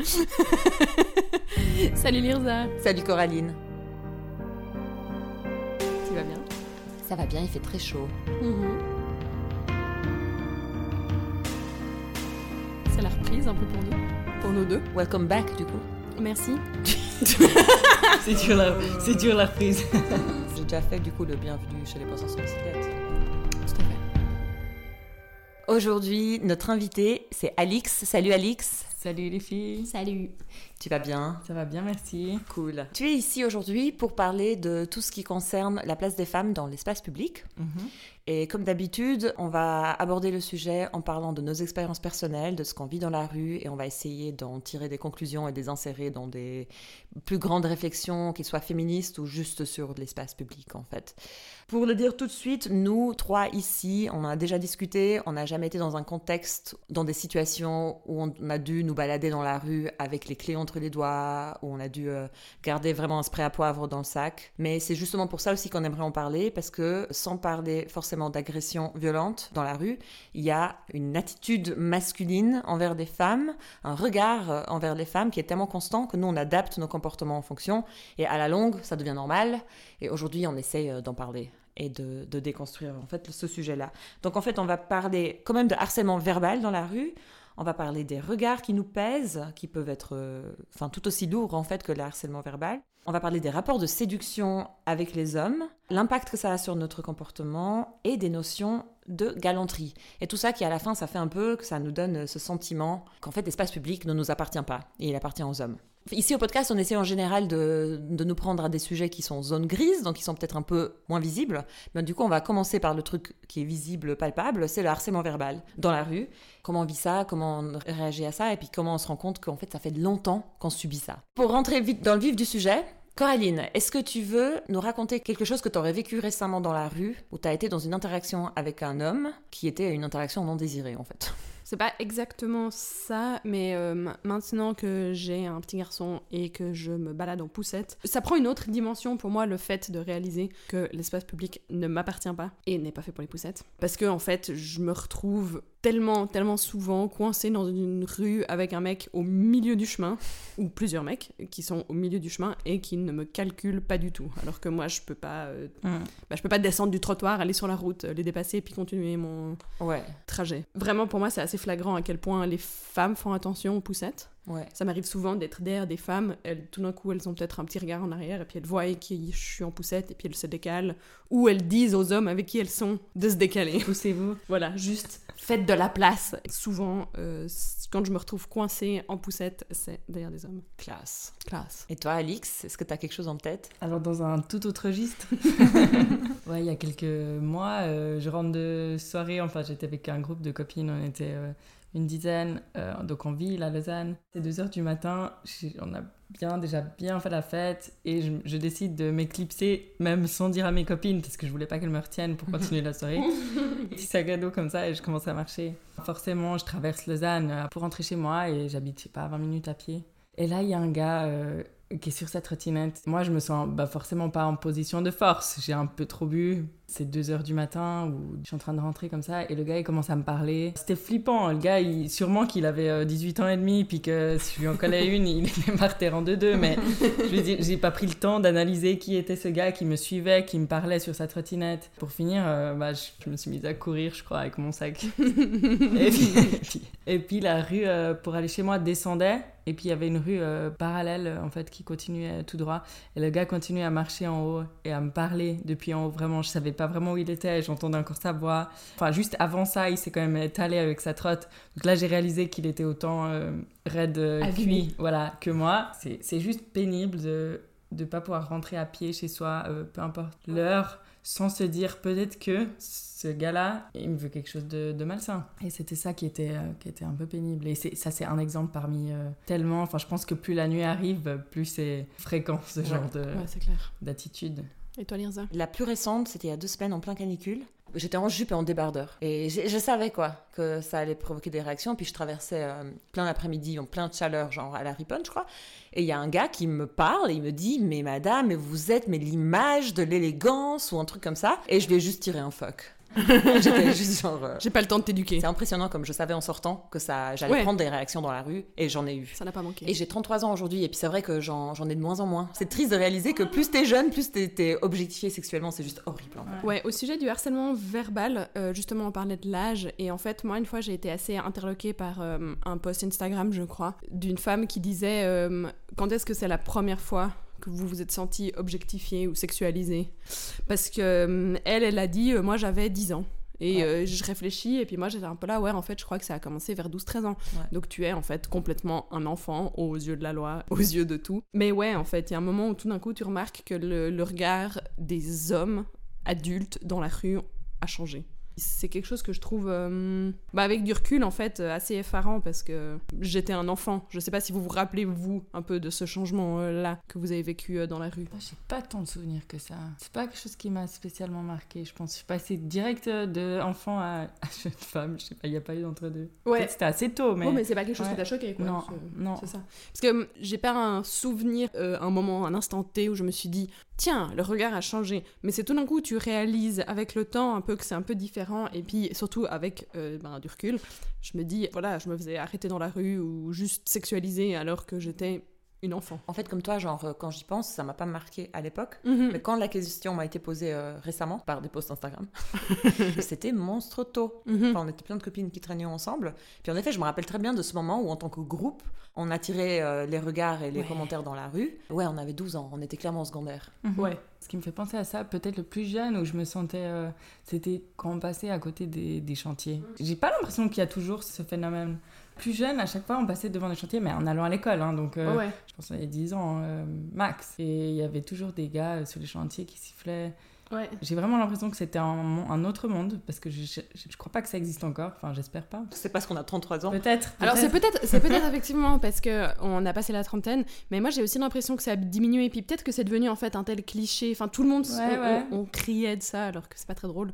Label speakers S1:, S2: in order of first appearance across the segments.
S1: Salut Lirza.
S2: Salut Coraline.
S1: Tu vas bien?
S2: Ça va bien, il fait très chaud.
S1: Mhm. C'est la reprise un peu pour nous. Pour nous deux.
S2: Welcome back du coup.
S1: Merci.
S3: C'est dur la, c'est dur la reprise.
S2: J'ai déjà fait du coup le bienvenu chez les passants sur bicyclette.
S1: Tout à fait.
S2: Aujourd'hui, notre invité, c'est Alix. Salut Alix.
S3: Salut les filles.
S1: Salut.
S2: Tu vas bien?
S3: Ça va bien, merci.
S2: Cool. Tu es ici aujourd'hui pour parler de tout ce qui concerne la place des femmes dans l'espace public. Et comme d'habitude, on va aborder le sujet en parlant de nos expériences personnelles, de ce qu'on vit dans la rue, et on va essayer d'en tirer des conclusions et de les insérer dans des plus grandes réflexions, qu'elles soient féministes ou juste sur l'espace public en fait. Pour le dire tout de suite, nous trois ici, on a déjà discuté, on n'a jamais été dans un contexte, dans des situations où on a dû nous balader dans la rue avec les clés entre les doigts, où on a dû euh, garder vraiment un spray à poivre dans le sac. Mais c'est justement pour ça aussi qu'on aimerait en parler, parce que sans parler forcément d'agression violente dans la rue, il y a une attitude masculine envers des femmes, un regard euh, envers les femmes qui est tellement constant que nous, on adapte nos comportements en fonction, et à la longue, ça devient normal. Et aujourd'hui, on essaye euh, d'en parler et de, de déconstruire en fait ce sujet-là. Donc en fait, on va parler quand même de harcèlement verbal dans la rue. On va parler des regards qui nous pèsent, qui peuvent être euh, enfin, tout aussi lourds en fait que le harcèlement verbal. On va parler des rapports de séduction avec les hommes, l'impact que ça a sur notre comportement et des notions de galanterie. Et tout ça qui à la fin, ça fait un peu que ça nous donne ce sentiment qu'en fait l'espace public ne nous appartient pas et il appartient aux hommes. Ici au podcast, on essaie en général de, de nous prendre à des sujets qui sont zone grise, donc qui sont peut-être un peu moins visibles. Mais du coup, on va commencer par le truc qui est visible, palpable, c'est le harcèlement verbal dans la rue. Comment on vit ça, comment on réagit à ça, et puis comment on se rend compte qu'en fait, ça fait longtemps qu'on subit ça. Pour rentrer vite dans le vif du sujet, Coraline, est-ce que tu veux nous raconter quelque chose que tu aurais vécu récemment dans la rue, où tu as été dans une interaction avec un homme qui était une interaction non désirée en fait?
S1: C'est pas exactement ça, mais euh, ma- maintenant que j'ai un petit garçon et que je me balade en poussette, ça prend une autre dimension pour moi le fait de réaliser que l'espace public ne m'appartient pas et n'est pas fait pour les poussettes. Parce que en fait, je me retrouve tellement, tellement souvent coincée dans une rue avec un mec au milieu du chemin, ou plusieurs mecs qui sont au milieu du chemin et qui ne me calculent pas du tout. Alors que moi, je peux pas, euh, bah, je peux pas descendre du trottoir, aller sur la route, euh, les dépasser puis continuer mon
S2: Ouais,
S1: trajet. Vraiment, pour moi, c'est assez flagrant à quel point les femmes font attention aux poussettes.
S2: Ouais.
S1: Ça m'arrive souvent d'être derrière des femmes, elles, tout d'un coup, elles ont peut-être un petit regard en arrière, et puis elles voient que je suis en poussette, et puis elles se décalent, ou elles disent aux hommes avec qui elles sont de se décaler.
S3: Poussez-vous.
S1: Voilà, juste faites de la place. Souvent, euh, quand je me retrouve coincée en poussette, c'est derrière des hommes.
S2: Classe.
S1: Classe.
S2: Et toi, Alix, est-ce que tu as quelque chose en tête?
S3: Alors dans un tout autre registre. ouais, il y a quelques mois, euh, je rentre de soirée, enfin j'étais avec un groupe de copines, on était euh, une dizaine, euh, donc en ville à Lausanne. C'est 2h du matin, on a bien déjà bien fait la fête et je, je décide de m'éclipser même sans dire à mes copines parce que je voulais pas qu'elles me retiennent pour continuer la soirée. Petit sac à dos comme ça et je commence à marcher. Forcément, je traverse Lausanne euh, pour rentrer chez moi et j'habite, je sais pas, 20 minutes à pied. Et là, il y a un gars euh, qui est sur sa trottinette. Moi, je me sens bah, forcément pas en position de force. J'ai un peu trop bu. C'est 2 heures du matin où je suis en train de rentrer comme ça et le gars, il commence à me parler. C'était flippant. Le gars, il, sûrement qu'il avait euh, 18 ans et demi, puis que si je lui en collais une, il était par terre en deux-deux. Mais je j'ai pas pris le temps d'analyser qui était ce gars qui me suivait, qui me parlait sur sa trottinette. Pour finir, euh, bah, je, je me suis mise à courir, je crois, avec mon sac. et, puis, et, puis, et puis la rue euh, pour aller chez moi descendait. Et puis il y avait une rue euh, parallèle euh, en fait qui continuait tout droit. Et le gars continuait à marcher en haut et à me parler depuis en haut. Vraiment, je savais pas vraiment où il était. J'entendais encore sa voix. Enfin, juste avant ça, il s'est quand même étalé avec sa trotte. Donc là, j'ai réalisé qu'il était autant euh, raide, euh, cuit, voilà, que moi. C'est juste pénible de de pas pouvoir rentrer à pied chez soi, euh, peu importe l'heure, sans se dire peut-être que ce gars-là, il me veut quelque chose de, de malsain. Et c'était ça qui était, euh, qui était un peu pénible. Et ça, c'est un exemple parmi euh, tellement. Enfin, je pense que plus la nuit arrive, plus c'est fréquent ce genre
S1: Ouais,
S3: d'attitude.
S2: La plus récente, c'était il y a deux semaines en plein canicule. J'étais en jupe et en débardeur. Et je savais quoi, que ça allait provoquer des réactions. Puis je traversais euh, plein l'après-midi, en plein de chaleur, genre à la Riponne, je crois. Et il y a un gars qui me parle et il me dit Mais madame, vous êtes mais l'image de l'élégance ou un truc comme ça. Et je ai juste tiré un fuck. J'étais juste genre. euh,
S1: J'ai pas le temps de t'éduquer.
S2: C'est impressionnant comme je savais en sortant que ça, j'allais
S1: Ouais.
S2: prendre des réactions dans la rue et j'en ai eu.
S1: Ça n'a pas manqué.
S2: Et j'ai 33 ans aujourd'hui et puis c'est vrai que j'en j'en ai de moins en moins. C'est triste de réaliser que plus t'es jeune, plus t'es t'es objectifié sexuellement, c'est juste horrible. en fait.
S1: Ouais, au sujet du harcèlement verbal, euh, justement, on parlait de l'âge. Et en fait, moi, une fois, j'ai été assez interloquée par euh, un post Instagram, je crois, d'une femme qui disait euh, Quand est-ce que c'est la première fois que vous vous êtes senti objectifié ou sexualisé Parce que euh, elle, elle a dit euh, Moi, j'avais 10 ans. Et
S2: Ouais.
S1: euh, je réfléchis, et puis moi j'étais un peu là, ouais, en fait, je crois que ça a commencé vers 12-13 ans.
S2: Ouais.
S1: Donc tu es en fait complètement un enfant aux yeux de la loi, aux yeux de tout. Mais ouais, en fait, il y a un moment où tout d'un coup tu remarques que le, le regard des hommes adultes dans la rue a changé. C'est quelque chose que je trouve, euh, bah, avec du recul, en fait, euh, assez effarant parce que j'étais un enfant. Je sais pas si vous vous rappelez, vous, un peu de ce changement-là que vous avez vécu euh, dans la rue.
S3: J'ai pas tant de souvenirs que ça. C'est pas quelque chose qui m'a spécialement marqué. Je pense je suis passée direct euh, de enfant à, à jeune femme. Je sais pas, il y a pas eu d'entre-deux. Peut-être C'était assez tôt, mais.
S1: Oh, mais c'est pas quelque chose
S3: Ouais.
S1: qui t'a choqué, quoi.
S3: Non,
S1: C'est-
S3: non.
S1: C'est ça. Parce que hum, j'ai pas un souvenir, euh, un moment, un instant T où je me suis dit, tiens, le regard a changé. Mais c'est tout d'un coup, tu réalises avec le temps un peu que c'est un peu différent. Et puis, surtout avec euh, ben, du recul, je me dis, voilà, je me faisais arrêter dans la rue ou juste sexualiser alors que j'étais une enfant.
S2: En fait, comme toi, genre, euh, quand j'y pense, ça m'a pas marqué à l'époque.
S1: Mhm.
S2: Mais quand la question m'a été posée euh, récemment par des posts Instagram, c'était monstre tôt.
S1: Mhm.
S2: Enfin, on était plein de copines qui traînaient ensemble. Puis en effet, je me rappelle très bien de ce moment où, en tant que groupe, on attirait euh, les regards et les
S1: Ouais.
S2: commentaires dans la rue. Ouais, on avait 12 ans, on était clairement en secondaire.
S3: Mhm.
S1: Ouais.
S3: Ce qui me fait penser à ça, peut-être le plus jeune où je me sentais. euh, C'était quand on passait à côté des, des chantiers. J'ai pas l'impression qu'il y a toujours ce phénomène. Plus jeune, à chaque fois, on passait devant des chantiers, mais en allant à l'école. hein, donc, euh,
S1: ouais.
S3: je pense qu'il y a 10 ans, euh, max. Et il y avait toujours des gars euh, sur les chantiers qui sifflaient.
S1: Ouais.
S3: J'ai vraiment l'impression que c'était un, autre monde, parce que je, je, je crois pas que ça existe encore. Enfin, j'espère pas.
S2: C'est parce qu'on a 33 ans.
S3: Peut-être.
S1: Alors c'est
S3: peut-être.
S1: c'est peut-être effectivement parce que on a passé la trentaine, mais moi j'ai aussi l'impression que ça a diminué et puis peut-être que c'est devenu en fait un tel cliché. Enfin tout le monde
S3: Ouais,
S1: on,
S3: ouais.
S1: on- on criait de ça alors que c'est pas très drôle.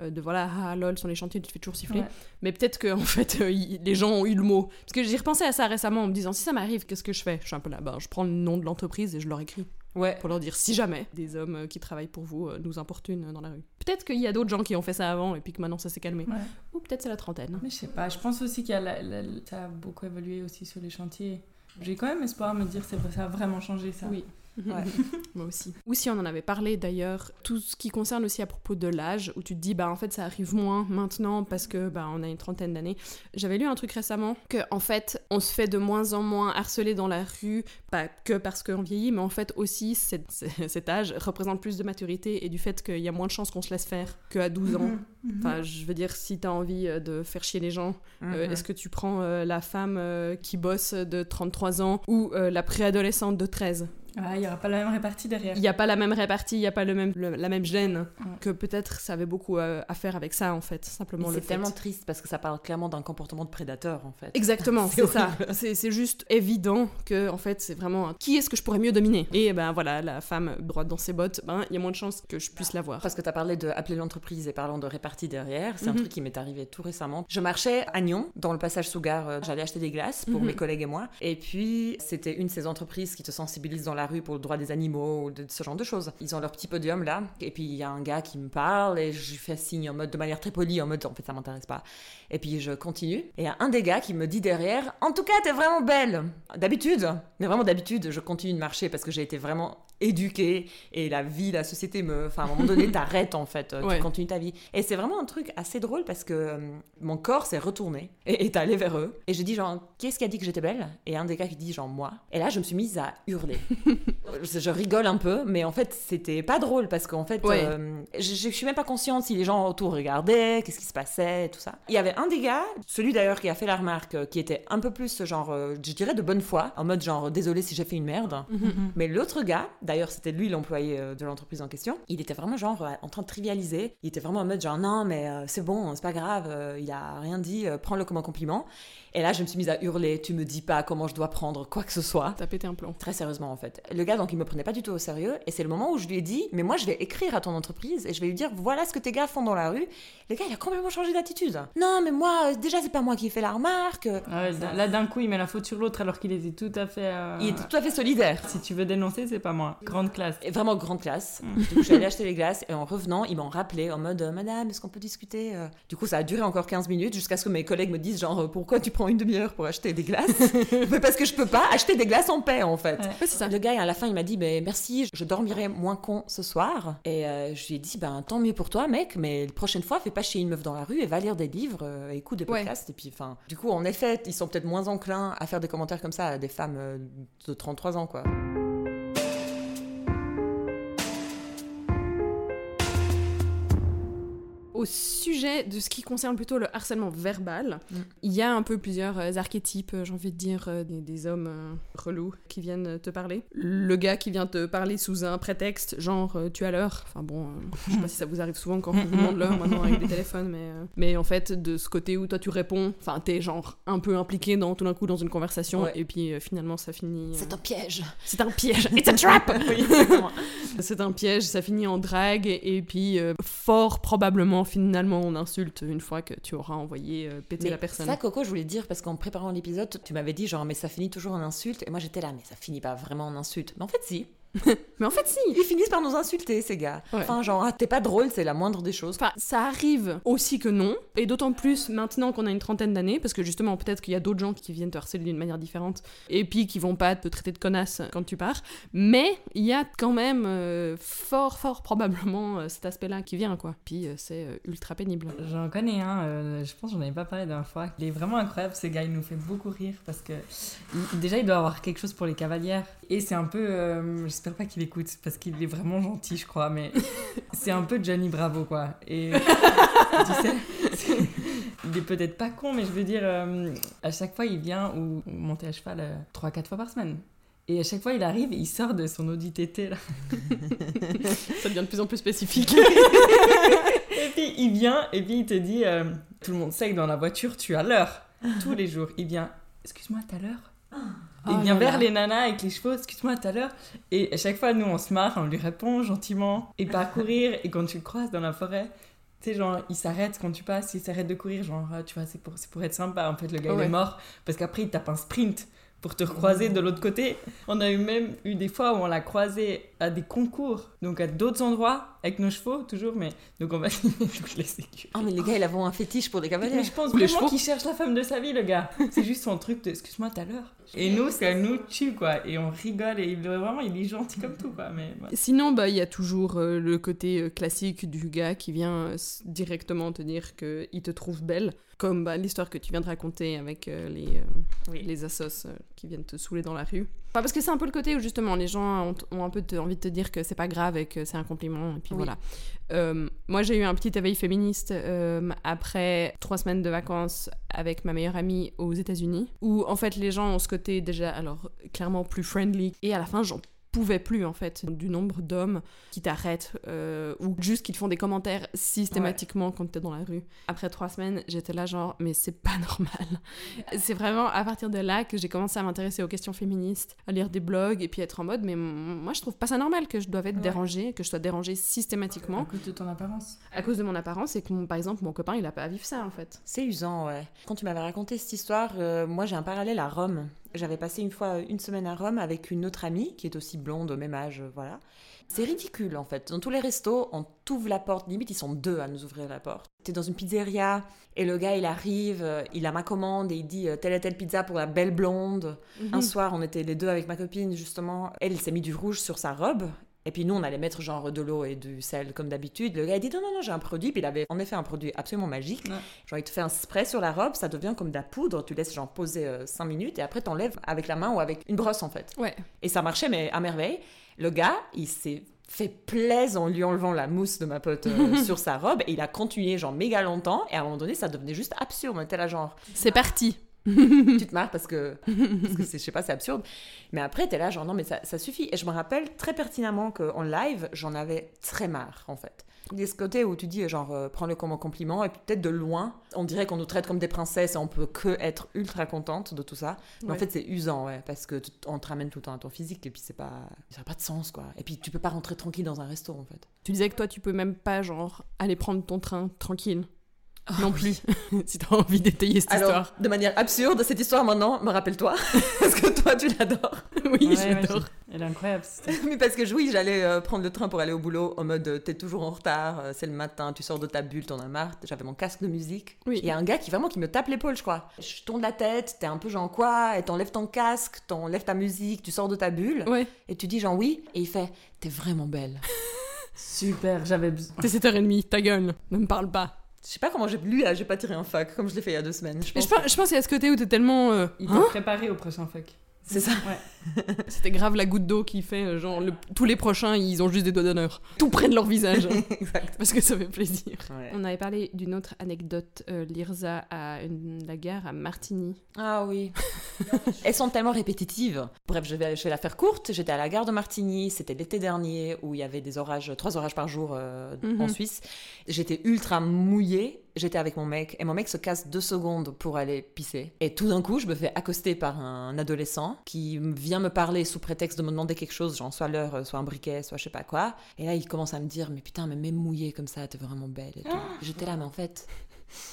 S1: Euh, de voilà ah lol sur les chantiers tu te fais toujours siffler
S3: Ouais.
S1: mais peut-être que en fait euh, y- les gens ont eu le mot parce que j'ai repensé à ça récemment en me disant si ça m'arrive qu'est-ce que je fais? Je suis un peu là ben je prends le nom de l'entreprise et je leur écris
S2: Ouais.
S1: pour leur dire si jamais des hommes euh, qui travaillent pour vous nous importunent dans la rue peut-être qu'il y a d'autres gens qui ont fait ça avant et puis que maintenant ça s'est calmé
S3: Ouais.
S1: ou peut-être c'est la trentaine
S3: Mais je sais pas, je pense aussi la- ça a beaucoup évolué aussi sur les chantiers. J'ai quand même espoir de me dire que ça a vraiment changé ça.
S1: Oui.
S2: Ouais.
S1: Moi aussi. Ou si on en avait parlé d'ailleurs, tout ce qui concerne aussi à propos de l'âge, où tu te dis, bah en fait ça arrive moins maintenant parce que bah on a une trentaine d'années. J'avais lu un truc récemment que en fait on se fait de moins en moins harceler dans la rue, pas que parce qu'on vieillit, mais en fait aussi cette- cet âge représente plus de maturité et du fait qu'il y a moins de chances qu'on se laisse faire qu'à 12 ans.
S3: Mhm, mhm.
S1: Enfin, je veux dire, si t'as envie euh, de faire chier les gens, euh,
S2: Mhm.
S1: est-ce que tu prends euh, la femme euh, qui bosse de 33 ans ou euh, la préadolescente de 13
S3: Ah, il n'y aura pas la même répartie derrière.
S1: Il n'y a pas la même répartie, il n'y a pas le même, le- la même gêne.
S3: Ouais.
S1: Que peut-être ça avait beaucoup euh, à faire avec ça, en fait. Simplement
S2: Mais
S1: le
S2: C'est
S1: fait.
S2: tellement triste parce que ça parle clairement d'un comportement de prédateur en fait.
S1: Exactement,
S2: C'est
S1: c'est ça. C'est c'est juste évident que, en fait, c'est vraiment un- qui est-ce que je pourrais mieux dominer? Et ben voilà, la femme droite dans ses bottes, ben il y a moins de chances que je puisse l'avoir.
S2: Parce que tu as parlé de appeler l'entreprise et parlant de répartie derrière, c'est un
S1: Mhm.
S2: truc qui m'est arrivé tout récemment. Je marchais à Nyon, dans le passage sous gare, euh, j'allais acheter des glaces pour
S1: Mhm.
S2: mes collègues et moi. Et puis, c'était une de ces entreprises qui te sensibilisent dans la rue pour le droit des animaux ou de ce genre de choses. Ils ont leur petit podium là, et puis il y a un gars qui me parle et je fais signe en mode de manière très polie, en mode en fait ça m'intéresse pas. Et puis je continue, et il y a un des gars qui me dit derrière En tout cas, t'es vraiment belle D'habitude, mais vraiment d'habitude, je continue de marcher parce que j'ai été vraiment éduquée et la vie, la société me. Enfin, à un moment donné, t'arrêtes en fait,
S1: Ouais.
S2: tu continues ta vie. Et c'est vraiment un truc assez drôle parce que euh, mon corps s'est retourné et est allé vers eux. Et j'ai dit, genre, qui est-ce qui a dit que j'étais belle? Et un des gars qui dit, genre, moi. Et là, je me suis mise à hurler. je, je rigole un peu, mais en fait, c'était pas drôle parce qu'en fait,
S1: Ouais.
S2: euh, je, je suis même pas consciente si les gens autour regardaient, qu'est-ce qui se passait, et tout ça. Il y avait un des gars, celui d'ailleurs qui a fait la remarque, euh, qui était un peu plus, genre, euh, je dirais de bonne foi, en mode genre, désolé si j'ai fait une merde.
S3: Mhm.
S2: Mais l'autre gars, d'ailleurs c'était lui l'employé euh, de l'entreprise en question, il était vraiment genre euh, en train de trivialiser. Il était vraiment en mode genre non mais euh, c'est bon, c'est pas grave, il a rien dit, prends-le comme un compliment. Et là je me suis mise à hurler, tu me dis pas comment je dois prendre quoi que ce soit.
S1: T'as pété un plomb.
S2: Très sérieusement en fait. le gars, donc, il me prenait pas du tout au sérieux. Et c'est le moment où je lui ai dit, mais moi, je vais écrire à ton entreprise et je vais lui dire, voilà ce que tes gars font dans la rue. Le gars, il a complètement changé d'attitude. Non, mais moi, déjà, c'est pas moi qui ai fait la remarque.
S3: Ah ouais, là, d'un coup, il met la faute sur l'autre alors qu'il était tout à fait. euh,
S2: Il était tout à fait solidaire.
S3: Si tu veux dénoncer, c'est pas moi. Grande classe.
S2: Et vraiment grande classe. Du coup, je suis allée acheter les glaces et en revenant, ils m'ont rappelé en mode euh, Madame, est-ce qu'on peut discuter euh? Du coup, ça a duré encore 15 minutes jusqu'à ce que mes collègues me disent genre euh, Pourquoi tu prends une demi-heure pour acheter des glaces? Mais parce que je peux pas acheter des glaces en paix en fait.
S3: Ouais.
S1: Ouais, c'est ça.
S2: Le gars, à la fin, il m'a dit ben, Merci, je dormirai moins con ce soir. Et euh, je lui ai dit ben, Tant mieux pour toi, mec, mais la prochaine fois, fais pas chier une meuf dans la rue et va lire des livres, euh, écoute des
S1: Ouais.
S2: podcasts. Et puis, enfin, du coup, en effet, ils sont peut-être moins enclins à faire des commentaires comme ça à des femmes de 33 ans, quoi.
S1: Au sujet de ce qui concerne plutôt le harcèlement verbal,
S2: Mm.
S1: il y a un peu plusieurs euh, archétypes, euh, j'ai envie de dire, euh, des, des hommes euh, relous qui viennent te parler. Le gars qui vient te parler sous un prétexte, genre tu as l'heure. Enfin bon, je sais pas si ça vous arrive souvent quand on vous demande l'heure maintenant avec des téléphones, mais, mais en fait, de ce côté où toi tu réponds, enfin t'es genre un peu impliqué dans, tout d'un coup dans une conversation,
S2: Ouais.
S1: et puis finalement ça finit.
S2: C'est un piège.
S1: c'est un piège. It's a trap!
S2: Oui.
S1: C'est un piège, ça finit en drague et puis euh, fort probablement finalement on insulte une fois que tu auras envoyé euh, péter
S2: Mais
S1: la personne.
S2: Ça, Coco, je voulais dire, parce qu'en préparant l'épisode, tu m'avais dit genre, mais ça finit toujours en insulte. Et moi, j'étais là, mais ça finit pas vraiment en insulte. Mais en fait, si.
S1: Mais en fait si.
S2: Ils finissent par nous insulter, ces gars.
S1: Ouais.
S2: Enfin, genre, ah, t'es pas drôle, c'est la moindre des choses.
S1: Enfin, ça arrive aussi que non, et d'autant plus maintenant qu'on a une trentaine d'années, parce que justement, peut-être qu'il y a d'autres gens qui viennent te harceler d'une manière différente, et puis qui vont pas te traiter de connasse quand tu pars, mais il y a quand même euh, fort, fort probablement euh, cet aspect-là qui vient, quoi. Puis euh, c'est euh, ultra pénible.
S3: J'en connais un, euh, je pense que j'en avais pas parlé la dernière fois. Il est vraiment incroyable ce gars, il nous fait beaucoup rire parce que il- déjà il doit avoir quelque chose pour les cavalières. Et c'est un peu, euh, j'espère pas qu'il écoute parce qu'il est vraiment gentil je crois, mais c'est un peu Johnny Bravo quoi. Et tu sais, c'est- il est peut-être pas con, mais je veux dire, euh, à chaque fois il vient ou, ou monter à cheval 3-4 fois par semaine. Et à chaque fois il arrive et il sort de son Audi TT là.
S1: Ça devient de plus en plus spécifique.
S3: Et puis il vient et puis il te dit euh, tout le monde sait que dans la voiture tu as l'heure tous les jours. Il vient excuse-moi t'as l'heure? Il
S1: Oh
S3: vient vers
S1: là.
S3: les nanas avec les chevaux excuse-moi t'as l'heure. Et à chaque fois nous on se marre, on lui répond gentiment et pas courir. Et quand tu le croises dans la forêt, tu sais genre il s'arrête quand tu passes, il s'arrête de courir genre ah, tu vois c'est pour pour être sympa. En fait le gars il
S1: Ouais.
S3: est mort parce qu'après il tape un sprint. Pour te recroiser de l'autre côté. On a eu même eu des fois où on l'a croisé à des concours, donc à d'autres endroits, avec nos chevaux, toujours, mais donc on va toutes les.
S2: Ah, mais les gars, ils avons un fétiche pour les
S3: Mais
S2: cavaliers.
S3: je pense
S1: les
S3: vraiment qu'il cherche la femme de sa vie, le gars. C'est juste son truc de excuse-moi tout à l'heure. Et nous, c'est nous tue, quoi. Et on rigole, et il, vraiment, il est gentil comme tout, quoi. Mais ouais.
S1: Sinon, bah, il y a toujours euh, le côté euh, classique du gars qui vient euh, directement te dire qu'il te trouve belle, comme bah, l'histoire que tu viens de raconter avec euh, les, euh,
S3: Oui.
S1: les assos euh, qui viennent te saouler dans la rue. Enfin, parce que c'est un peu le côté où justement les gens ont, ont un peu envie de te dire que c'est pas grave et que c'est un compliment, et puis
S2: Oui.
S1: voilà. Moi, j'ai eu un petit éveil féministe après trois semaines de vacances avec ma meilleure amie aux États-Unis, où en fait les gens ont ce côté déjà, alors clairement plus friendly, et à la fin, j'en pouvais plus en fait du nombre d'hommes qui t'arrêtent euh, ou juste qui te font des commentaires systématiquement quand t'es dans la rue. Après trois semaines, j'étais là genre mais c'est pas normal. c'est vraiment à partir de là que j'ai commencé à m'intéresser aux questions féministes, à lire des blogs et puis être en mode mais moi je trouve pas ça normal que je doive être
S3: Ouais.
S1: dérangée, que je sois dérangée
S3: À
S1: systématiquement
S3: cause de ton apparence.
S1: à cause de mon apparence et que mon- par exemple mon copain il a pas à vivre ça en fait.
S2: C'est usant, ouais. Quand tu m'avais raconté cette histoire, euh, moi j'ai un parallèle à Rome. J'avais passé une fois une semaine à Rome avec une autre amie qui est aussi blonde, au même âge, voilà. C'est ridicule en fait. Dans tous les restos, on t'ouvre la porte, limite ils sont deux à nous ouvrir la porte. T'es dans une pizzeria et le gars il arrive, euh, il a ma commande et il dit euh, telle et telle pizza pour la belle blonde.
S1: Mhm.
S2: Un soir, on était les deux avec ma copine, justement. Elle, s'est mis du rouge sur sa robe. Et puis nous, on allait mettre genre de l'eau et du sel comme d'habitude. Le gars a dit non, non, non, j'ai un produit. Puis il avait en effet un produit absolument magique.
S3: Ouais.
S2: Genre, il te fait un spray sur la robe, ça devient comme de la poudre. Tu laisses genre poser 5 minutes et après t'enlèves avec la main ou avec une brosse en fait.
S1: Ouais.
S2: Et ça marchait, mais à merveille. Le gars, il s'est fait plaisir en lui enlevant la mousse de ma pote euh, sur sa robe et il a continué genre méga longtemps. Et à un moment donné, ça devenait juste absurde. On était là genre
S1: C'est parti.
S2: tu te marres parce que, parce que c'est, je sais pas, c'est absurde. Mais après, t'es là, genre, non, mais ça, ça suffit. Et je me rappelle très pertinemment qu'en live, j'en avais très marre, en fait. Il y a ce côté où tu dis, genre, euh, prends-le comme un compliment, et puis peut-être de loin, on dirait qu'on nous traite comme des princesses et on peut que être ultra contente de tout ça. Mais en fait, c'est usant, ouais, parce que tu- on te ramène tout le temps à ton physique, et puis c'est pas. Ça n'a pas de sens, quoi. Et puis tu peux pas rentrer tranquille dans un resto, en fait.
S1: Tu disais que toi, tu peux même pas, genre, aller prendre ton train tranquille.
S2: Ah
S1: non plus, si t'as envie d'étayer cette
S2: Alors,
S1: histoire.
S2: de manière absurde, cette histoire maintenant, me rappelle-toi, parce que toi, tu l'adores.
S1: oui,
S3: Ouais, j'ai- Elle est incroyable.
S2: Mais parce que oui, j'allais euh, prendre le train pour aller au boulot en mode euh, t'es toujours en retard, euh, c'est le matin, tu sors de ta bulle, t'en as marre. J'avais mon casque de musique.
S1: Oui.
S2: Il y a un gars qui vraiment qui me tape l'épaule, je crois. Je tourne la tête, t'es un peu genre quoi? Et t'enlèves ton casque, t'enlèves ta musique, tu sors de ta bulle
S1: Ouais,
S2: et tu dis genre oui. Et il fait t'es vraiment belle.
S3: Super, j'avais besoin.
S1: t'es 7h30, ta gueule, ne me parle pas.
S2: Je sais pas comment j'ai lu là, j'ai pas tiré un fac comme je l'ai fait il y a deux semaines. Je
S1: Mais
S2: pense
S1: je pense, je pense qu'il y a ce côté où t'es tellement. euh,
S3: Il t'a
S1: hein
S3: préparé au prochain fuck.
S2: C'est ça.
S3: Ouais.
S1: C'était grave la goutte d'eau qui fait, euh, genre, le- tous les prochains, ils ont juste des doigts d'honneur. Tout près de leur visage.
S2: exact.
S1: parce que ça fait plaisir.
S2: Ouais.
S1: On avait parlé d'une autre anecdote. euh, Lirza à une- la gare à Martigny.
S2: Ah oui. Elles sont tellement répétitives. Bref, je vais, je vais la faire courte. J'étais à la gare de Martigny, c'était l'été dernier où il y avait des orages, trois orages par jour euh,
S1: Mhm.
S2: en Suisse. J'étais ultra mouillée. J'étais avec mon mec et mon mec se casse deux secondes pour aller pisser. Et tout d'un coup, je me fais accoster par un adolescent qui vient me parler sous prétexte de me demander quelque chose, genre soit l'heure, soit un briquet, soit je sais pas quoi. Et là, il commence à me dire, mais putain, mais même mouillée comme ça, t'es vraiment belle. et tout. J'étais là, mais en fait,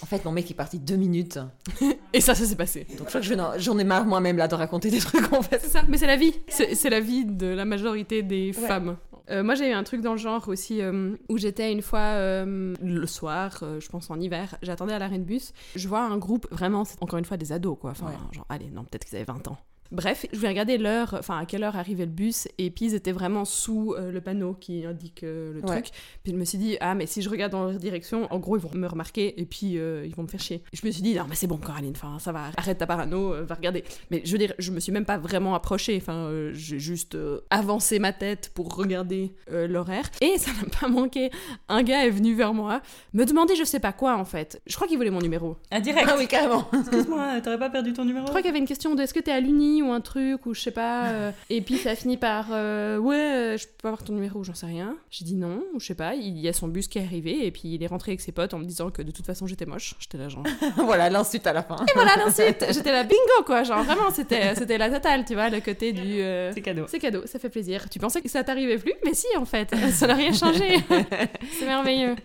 S2: en fait, mon mec est parti deux minutes.
S1: Et ça, ça s'est passé.
S2: Donc je crois que j'en ai marre moi-même là de raconter des trucs en fait.
S1: C'est ça, mais c'est la vie. C'est c'est la vie de la majorité des
S2: Ouais.
S1: femmes. Euh, moi, j'ai eu un truc dans le genre aussi euh, où j'étais une fois euh, le soir, je pense en hiver, j'attendais à l'arrêt de bus. Je vois un groupe, vraiment, c'est encore une fois des ados, quoi. Enfin,
S2: Ouais.
S1: genre, allez, non, peut-être qu'ils avaient 20 ans. Bref, je vais regarder l'heure, enfin à quelle heure arrivait le bus, et puis ils étaient vraiment sous euh, le panneau qui indique euh, le
S2: Ouais.
S1: truc. Puis je me suis dit, ah, mais si je regarde dans leur direction, en gros, ils vont me remarquer, et puis euh, ils vont me faire chier. Je me suis dit, non, mais c'est bon, Coraline, enfin, ça va, arrête ta parano, euh, va regarder. Mais je veux dire, je me suis même pas vraiment approchée, enfin, euh, j'ai juste euh, avancé ma tête pour regarder euh, l'horaire. Et ça n'a pas manqué. Un gars est venu vers moi, me demander je sais pas quoi en fait. Je crois qu'il voulait mon numéro.
S3: Ah, direct.
S2: Ah oui carrément.
S3: Excuse-moi, t'aurais pas perdu ton numéro?
S1: Je crois qu'il y avait une question de est-ce que t'es à l'Uni ou un truc ou je sais pas. euh, et puis ça a fini par euh, ouais, euh, je peux avoir ton numéro, j'en sais rien. J'ai dit non, ou je sais pas. Il y a son bus qui est arrivé et puis il est rentré avec ses potes en me disant que de toute façon j'étais moche. J'étais là genre.
S2: voilà l'insulte à la fin.
S1: Et voilà l'insulte J'étais là bingo quoi, genre vraiment c'était c'était la totale, tu vois, le côté du. euh,
S3: C'est cadeau.
S1: C'est cadeau, ça fait plaisir. Tu pensais que ça t'arrivait plus? Mais si, en fait, ça n'a rien changé. c'est merveilleux.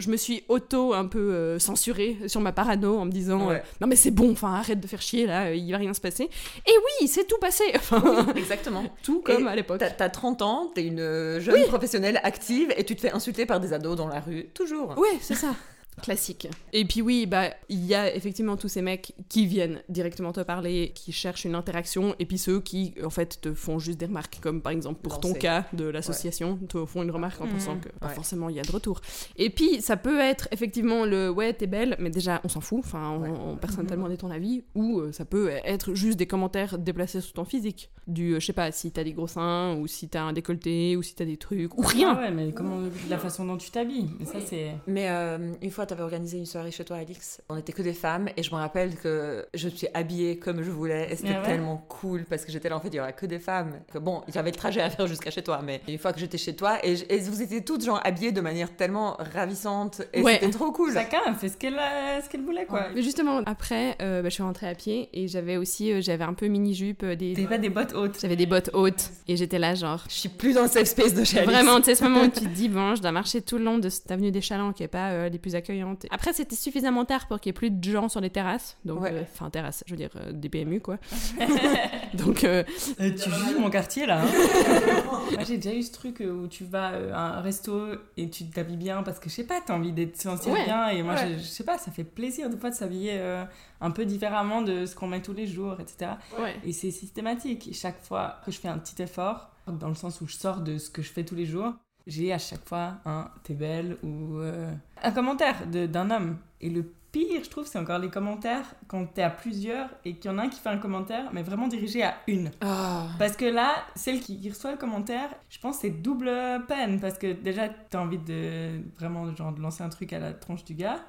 S1: Je me suis auto un peu euh, censurée sur ma parano en me disant
S2: Ouais.
S1: euh, non mais c'est bon, enfin arrête de faire chier là, euh, il va rien se passer. Et oui, c'est tout passé. Enfin,
S2: Exactement.
S1: tout comme
S2: Et
S1: à l'époque.
S2: T'as t'as 30 ans, t'es une euh, jeune professionnelle active et tu te fais insulter par des ados dans la rue. Toujours.
S1: Ouais, c'est ça. Classique. Et puis oui, bah il y a effectivement tous ces mecs qui viennent directement te parler, qui cherchent une interaction, et puis ceux qui en fait te font juste des remarques, comme par exemple pour ton cas de l'association, te font une remarque en
S3: Mhm.
S1: pensant que pas
S2: Ouais.
S1: forcément il y a de retour. Et puis ça peut être effectivement le ouais t'es belle, mais déjà on s'en fout, enfin on,
S2: Ouais.
S1: on- personne t'a demandé ton avis, ou euh, ça peut être juste des commentaires déplacés sur ton physique, du euh, je sais pas si t'as des gros seins ou si t'as un décolleté ou si t'as des trucs ou rien.
S3: Ah ouais, mais comment la façon dont tu t'habilles. Mais ça, c'est.
S2: Mais euh, une fois, t'avais organisé une soirée chez toi, Alix? On était que des femmes et je me rappelle que je me suis habillée comme je voulais et c'était
S3: Ah ouais?
S2: tellement cool parce que j'étais là en fait, il y aurait que des femmes. Que bon, j'avais le trajet à faire jusqu'à chez toi, mais une fois que j'étais chez toi et, je- et vous étiez toutes genre habillées de manière tellement ravissante et
S1: Ouais.
S2: c'était trop cool.
S3: Chacun a fait ce qu'elle a- ce qu'elle voulait, quoi.
S1: Mais justement, après, euh, bah, je suis rentrée à pied et j'avais aussi, euh, j'avais un peu mini-jupe, euh, des...
S3: T'avais pas des bottes hautes.
S1: j'avais des bottes hautes et j'étais là genre...
S2: Je suis plus dans le safe space de chez.
S1: Vraiment, tu sais, ce moment où tu te dis, bon, je dois marcher tout le long de cette avenue des Chalands qui est pas euh, des plus accueillantes. Après, c'était suffisamment tard pour qu'il y ait plus de gens sur les terrasses. Donc,
S2: Ouais.
S1: euh, enfin, terrasses, je veux dire, euh, des PMU, quoi. donc, euh,
S3: Euh, tu juges mon quartier là. hein Moi j'ai déjà eu ce truc où tu vas à un resto et tu t'habilles bien parce que je sais pas, t'as envie d'être sentir
S1: Ouais,
S3: bien et moi
S2: ouais.
S3: je, je sais pas, ça fait plaisir des fois de s'habiller euh, un peu différemment de ce qu'on met tous les jours, etc.
S1: ouais.
S3: Et c'est systématique. Chaque fois que je fais un petit effort, dans le sens où je sors de ce que je fais tous les jours, j'ai à chaque fois un t'es belle ou euh, un commentaire d'un homme. Et le pire, je trouve, c'est encore les commentaires quand t'es à plusieurs et qu'il y en a un qui fait un commentaire, mais vraiment dirigé à une.
S2: Ah.
S3: Parce que là, celle qui, qui reçoit le commentaire, je pense c'est double peine. Parce que déjà, t'as envie de vraiment genre, de lancer un truc à la tronche du gars.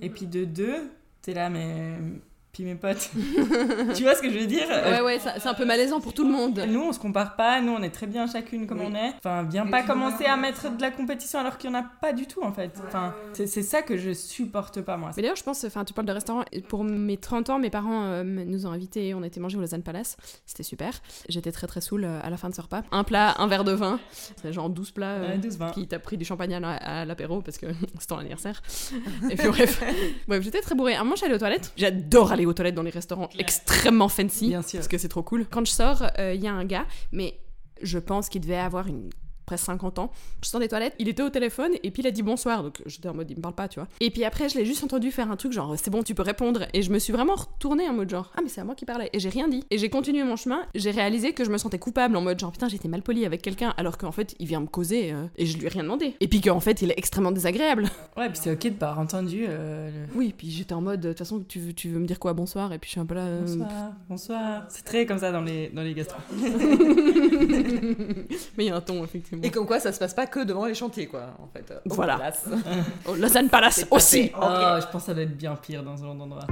S3: Et puis de deux, t'es là, mais puis mes potes. tu vois ce que je veux dire?
S1: Ouais, ouais, c'est un peu malaisant pour tout le monde.
S3: Nous, on se compare pas, nous, on est très bien chacune comme on est. Enfin, viens pas commencer à mettre de la compétition alors qu'il y en a pas du tout en fait. Enfin, c'est ça que je supporte pas moi.
S1: Mais d'ailleurs, je pense, enfin, tu parles de restaurant. Pour mes 30 ans, mes parents euh, nous ont invités, on était manger au Lausanne Palace. C'était super. J'étais très très saoul euh, à la fin de ce repas. Un plat, un verre de vin. C'est genre 12 plats. Euh,
S3: 12 vins.
S1: Qui t'a pris du champagne à, l'apéro parce que c'est ton anniversaire. Et puis bref. bref, j'étais très bourrée. Un moment, j'allais aux toilettes. J'adore aller aux toilettes dans les restaurants extrêmement fancy.
S3: Bien sûr.
S1: Parce que c'est trop cool. Quand je sors, il euh, y a un gars, mais je pense qu'il devait avoir une presque 50 ans. Je sors des toilettes, il était au téléphone et puis il a dit bonsoir. Donc j'étais en mode il me parle pas, tu vois. Et puis après, je l'ai juste entendu faire un truc genre c'est bon, tu peux répondre. Et je me suis vraiment retournée en mode genre ah, mais c'est à moi qui parlais. Et j'ai rien dit. Et j'ai continué mon chemin. J'ai réalisé que je me sentais coupable en mode genre putain, j'étais mal poli avec quelqu'un alors qu'en fait il vient me causer euh, et je lui ai rien demandé. Et puis qu'en fait il est extrêmement désagréable.
S3: Ouais, puis c'est ok de pas avoir entendu. Euh,
S1: oui, puis j'étais en mode de toute façon, tu veux, tu veux me dire quoi bonsoir Et puis je suis un peu là.
S3: Euh, bonsoir, bonsoir. C'est très comme ça dans les, dans les gastro.
S1: mais il y a un ton effectivement.
S2: Et comme quoi ça se passe pas que devant les chantiers, quoi, en fait.
S1: voilà. Au Lausanne Palace aussi.
S3: Oh, je pense que ça doit être bien pire dans ce genre d'endroit.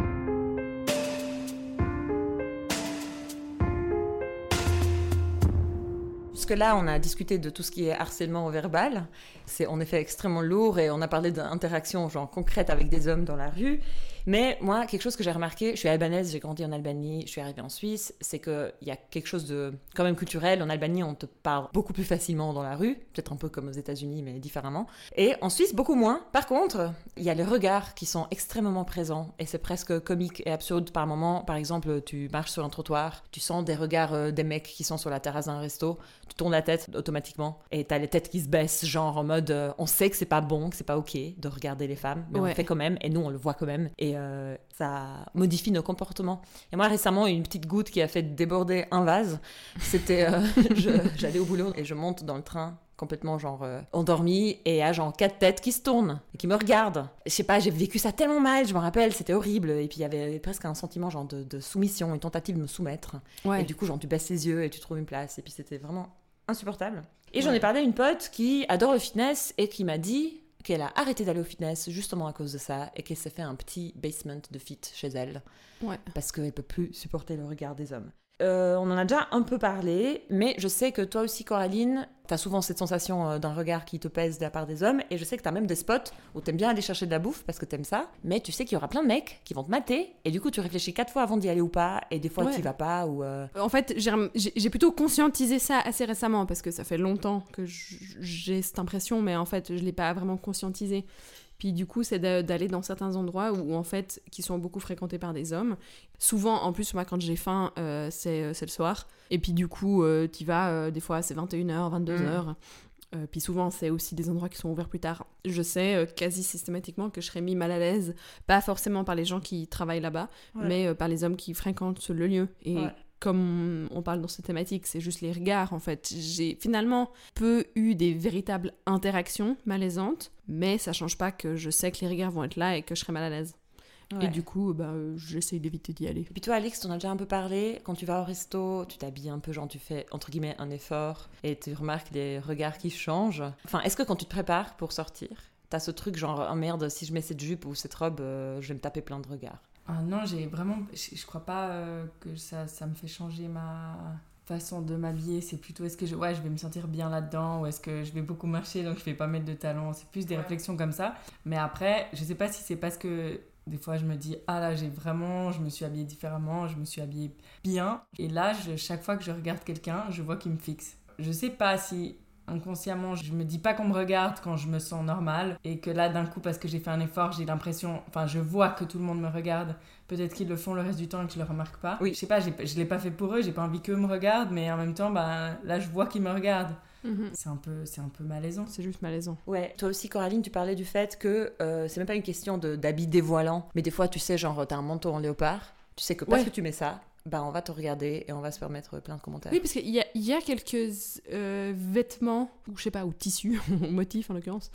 S2: Puisque là, on a discuté de tout ce qui est harcèlement verbal. C'est en effet extrêmement lourd et on a parlé d'interactions genre concrètes avec des hommes dans la rue. Mais moi, quelque chose que j'ai remarqué, je suis albanaise, j'ai grandi en Albanie, je suis arrivée en Suisse, c'est qu'il y a quelque chose de quand même culturel. En Albanie, on te parle beaucoup plus facilement dans la rue, peut-être un peu comme aux États-Unis, mais différemment. Et en Suisse, beaucoup moins. Par contre, il y a les regards qui sont extrêmement présents et c'est presque comique et absurde par moment. Par exemple, tu marches sur un trottoir, tu sens des regards euh, des mecs qui sont sur la terrasse d'un resto, tu tournes la tête automatiquement et t'as les têtes qui se baissent, genre en mode euh, on sait que c'est pas bon, que c'est pas ok de regarder les femmes, mais on le fait quand même et nous on le voit quand même. Et euh, ça modifie nos comportements. Et moi, récemment, une petite goutte qui a fait déborder un vase. C'était, euh, j'allais au boulot et je monte dans le train complètement genre euh, endormi et a genre quatre têtes qui se tournent et qui me regardent. Je sais pas, j'ai vécu ça tellement mal, je me rappelle, c'était horrible et puis il y avait presque un sentiment genre de, soumission, une tentative de me soumettre. Et du coup, genre tu baisses les yeux et tu trouves une place et puis c'était vraiment insupportable. Et j'en ai parlé à une pote qui adore le fitness et qui m'a dit qu'elle a arrêté d'aller au fitness justement à cause de ça et qu'elle s'est fait un petit basement de fit chez elle. Parce qu'elle peut plus supporter le regard des hommes. Euh, on en a déjà un peu parlé, mais je sais que toi aussi, Coraline, tu as souvent cette sensation euh, d'un regard qui te pèse de la part des hommes, et je sais que tu as même des spots où tu aimes bien aller chercher de la bouffe parce que tu aimes ça, mais tu sais qu'il y aura plein de mecs qui vont te mater, et du coup tu réfléchis quatre fois avant d'y aller ou pas, et des fois tu vas pas. ou. Euh,
S1: en fait, j'ai plutôt conscientisé ça assez récemment, parce que ça fait longtemps que j'ai cette impression, mais en fait je l'ai pas vraiment conscientisé. Puis du coup, c'est d'aller dans certains endroits où, en fait, qui sont beaucoup fréquentés par des hommes. Souvent, en plus, moi, quand j'ai faim, euh, euh, c'est le soir. Et puis du coup, euh, tu vas, des fois, c'est 21h, 22h. puis souvent, c'est aussi des endroits qui sont ouverts plus tard. Je sais quasi systématiquement que je serais mis mal à l'aise, pas forcément par les gens qui travaillent là-bas, mais par les hommes qui fréquentent le lieu. Et comme on parle dans cette thématique, c'est juste les regards en fait. J'ai finalement peu eu des véritables interactions malaisantes, mais ça change pas que je sais que les regards vont être là et que je serai mal à l'aise. Et du coup, bah, j'essaye d'éviter d'y aller.
S2: Et puis toi, Alex, en as déjà un peu parlé. Quand tu vas au resto, tu t'habilles un peu, genre tu fais entre guillemets un effort et tu remarques des regards qui changent. Enfin, est-ce que quand tu te prépares pour sortir, t'as ce truc genre, oh merde, si je mets cette jupe ou cette robe, euh, je vais me taper plein de regards?
S3: Ah non, j'ai vraiment. Je, crois pas euh, que ça, ça me fait changer ma façon de m'habiller. C'est plutôt est-ce que je, ouais, je vais me sentir bien là-dedans ou est-ce que je vais beaucoup marcher donc je vais pas mettre de talons. C'est plus des réflexions comme ça. Mais après, je sais pas si c'est parce que des fois je me dis ah là j'ai vraiment je me suis habillée différemment je me suis habillée bien et là je, chaque fois que je regarde quelqu'un je vois qu'il me fixe je sais pas si inconsciemment, je me dis pas qu'on me regarde quand je me sens normal et que là d'un coup parce que j'ai fait un effort, j'ai l'impression enfin je vois que tout le monde me regarde. Peut-être qu'ils le font le reste du temps et que je le remarque pas. Oui. Je sais pas, je l'ai pas fait pour eux, j'ai pas envie qu'eux me regardent mais en même temps bah là je vois qu'ils me regardent. Mhm. C'est un peu c'est un peu malaisant.
S1: C'est juste malaisant.
S2: Ouais, toi aussi Coraline, tu parlais du fait que euh, c'est même pas une question d'habit dévoilant, mais des fois tu sais genre t'as un manteau en léopard, tu sais que parce que tu mets ça, bah on va te regarder et on va se permettre plein de commentaires.
S1: Oui, parce qu'il y y a quelques euh, vêtements, ou je sais pas, ou tissus, ou motifs en l'occurrence,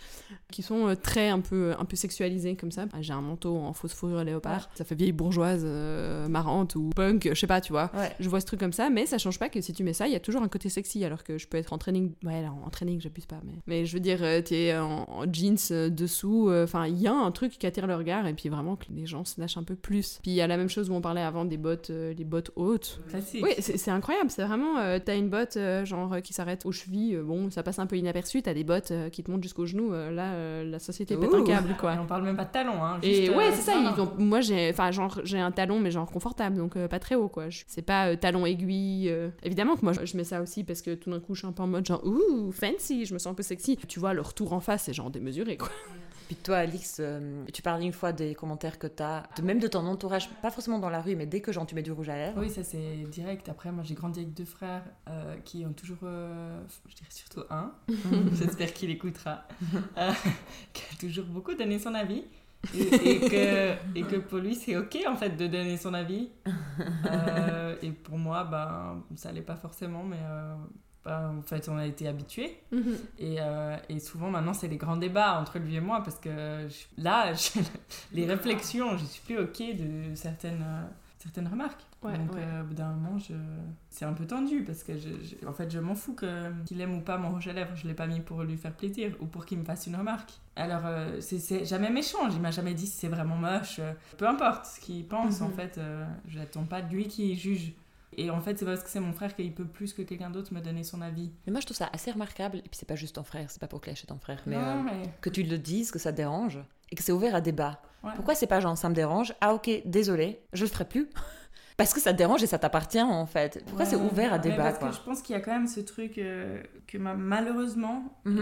S1: qui sont euh, très un peu, un peu sexualisés comme ça. Ah, J'ai un manteau en fausse fourrure léopard, ça fait vieille bourgeoise euh, marrante ou punk, je sais pas, tu vois.
S2: Ouais.
S1: Je vois ce truc comme ça, mais ça change pas que si tu mets ça, il y a toujours un côté sexy, alors que je peux être en training. Ouais, là, en training, j'abuse pas, mais. Mais je veux dire, euh, t'es en, en jeans dessous, enfin, il y a un truc qui attire le regard, et puis vraiment que les gens se lâchent un peu plus. Puis il y a la même chose où on parlait avant des bottes, les bottes hautes.
S3: Classique.
S1: Oui, c'est incroyable, c'est vraiment, euh, t'as une botte euh, genre euh, qui s'arrête aux chevilles, bon, ça passe un peu inaperçu, t'as des bottes qui te montent jusqu'aux genoux, là, la société pète un
S2: Ouh.
S3: Et
S1: quoi.
S3: on parle même pas de talons, hein.
S1: Et ouais, c'est ça,
S3: voilà.
S1: ils ont- moi j'ai enfin genre j'ai un talon mais genre confortable donc pas très haut quoi. C'est pas talon aiguille. Évidemment que moi je je mets ça aussi parce que tout d'un coup je suis un peu en mode genre ouh fancy, je me sens un peu sexy. Tu vois le retour en face c'est genre démesuré quoi.
S2: Puis toi, Alix, euh, tu parlais une fois des commentaires que tu as, même de ton entourage, pas forcément dans la rue, mais dès que genre tu mets du rouge à lèvres.
S3: Oui, ça c'est direct. Après, moi j'ai grandi avec deux frères euh, qui ont toujours, euh, je dirais surtout un, j'espère qu'il écoutera, qui a toujours beaucoup donné son avis. Et, et que, et que pour lui c'est ok en fait de donner son avis. Et pour moi, ben, ça allait pas forcément, mais en fait on a été habitués. Et, euh, et souvent maintenant c'est les grands débats entre lui et moi parce que je- là, je- les réflexions, je suis plus ok de certaines, euh, certaines remarques.
S1: Ouais,
S3: Donc
S1: ouais.
S3: euh, au bout d'un moment, je... c'est un peu tendu parce que je, je- en fait je m'en fous qu'il aime ou pas mon rouge à lèvres. Je l'ai pas mis pour lui faire plaisir ou pour qu'il me fasse une remarque. Alors euh, c'est- jamais méchant, il m'a jamais dit si c'est vraiment moche. Peu importe ce qu'il pense en
S1: Mhm.
S3: fait, euh, je n'attends pas de lui qui juge. Et en fait, c'est parce que c'est mon frère qu'il peut plus que quelqu'un d'autre me donner son avis.
S2: Mais moi, je trouve ça assez remarquable. Et puis, c'est pas juste ton frère, c'est pas pour clasher ton frère, mais,
S3: Non,
S2: euh, que tu le dises, que ça te dérange et que c'est ouvert à débat.
S3: ouais.
S2: Pourquoi c'est pas genre ça me dérange? Ah, ok, désolé, je le ferai plus. Parce que ça te dérange et ça t'appartient en fait. Pourquoi c'est ouvert à débat
S3: Parce
S2: quoi?
S3: que je pense qu'il y a quand même ce truc euh, que ma- malheureusement,
S2: Mhm.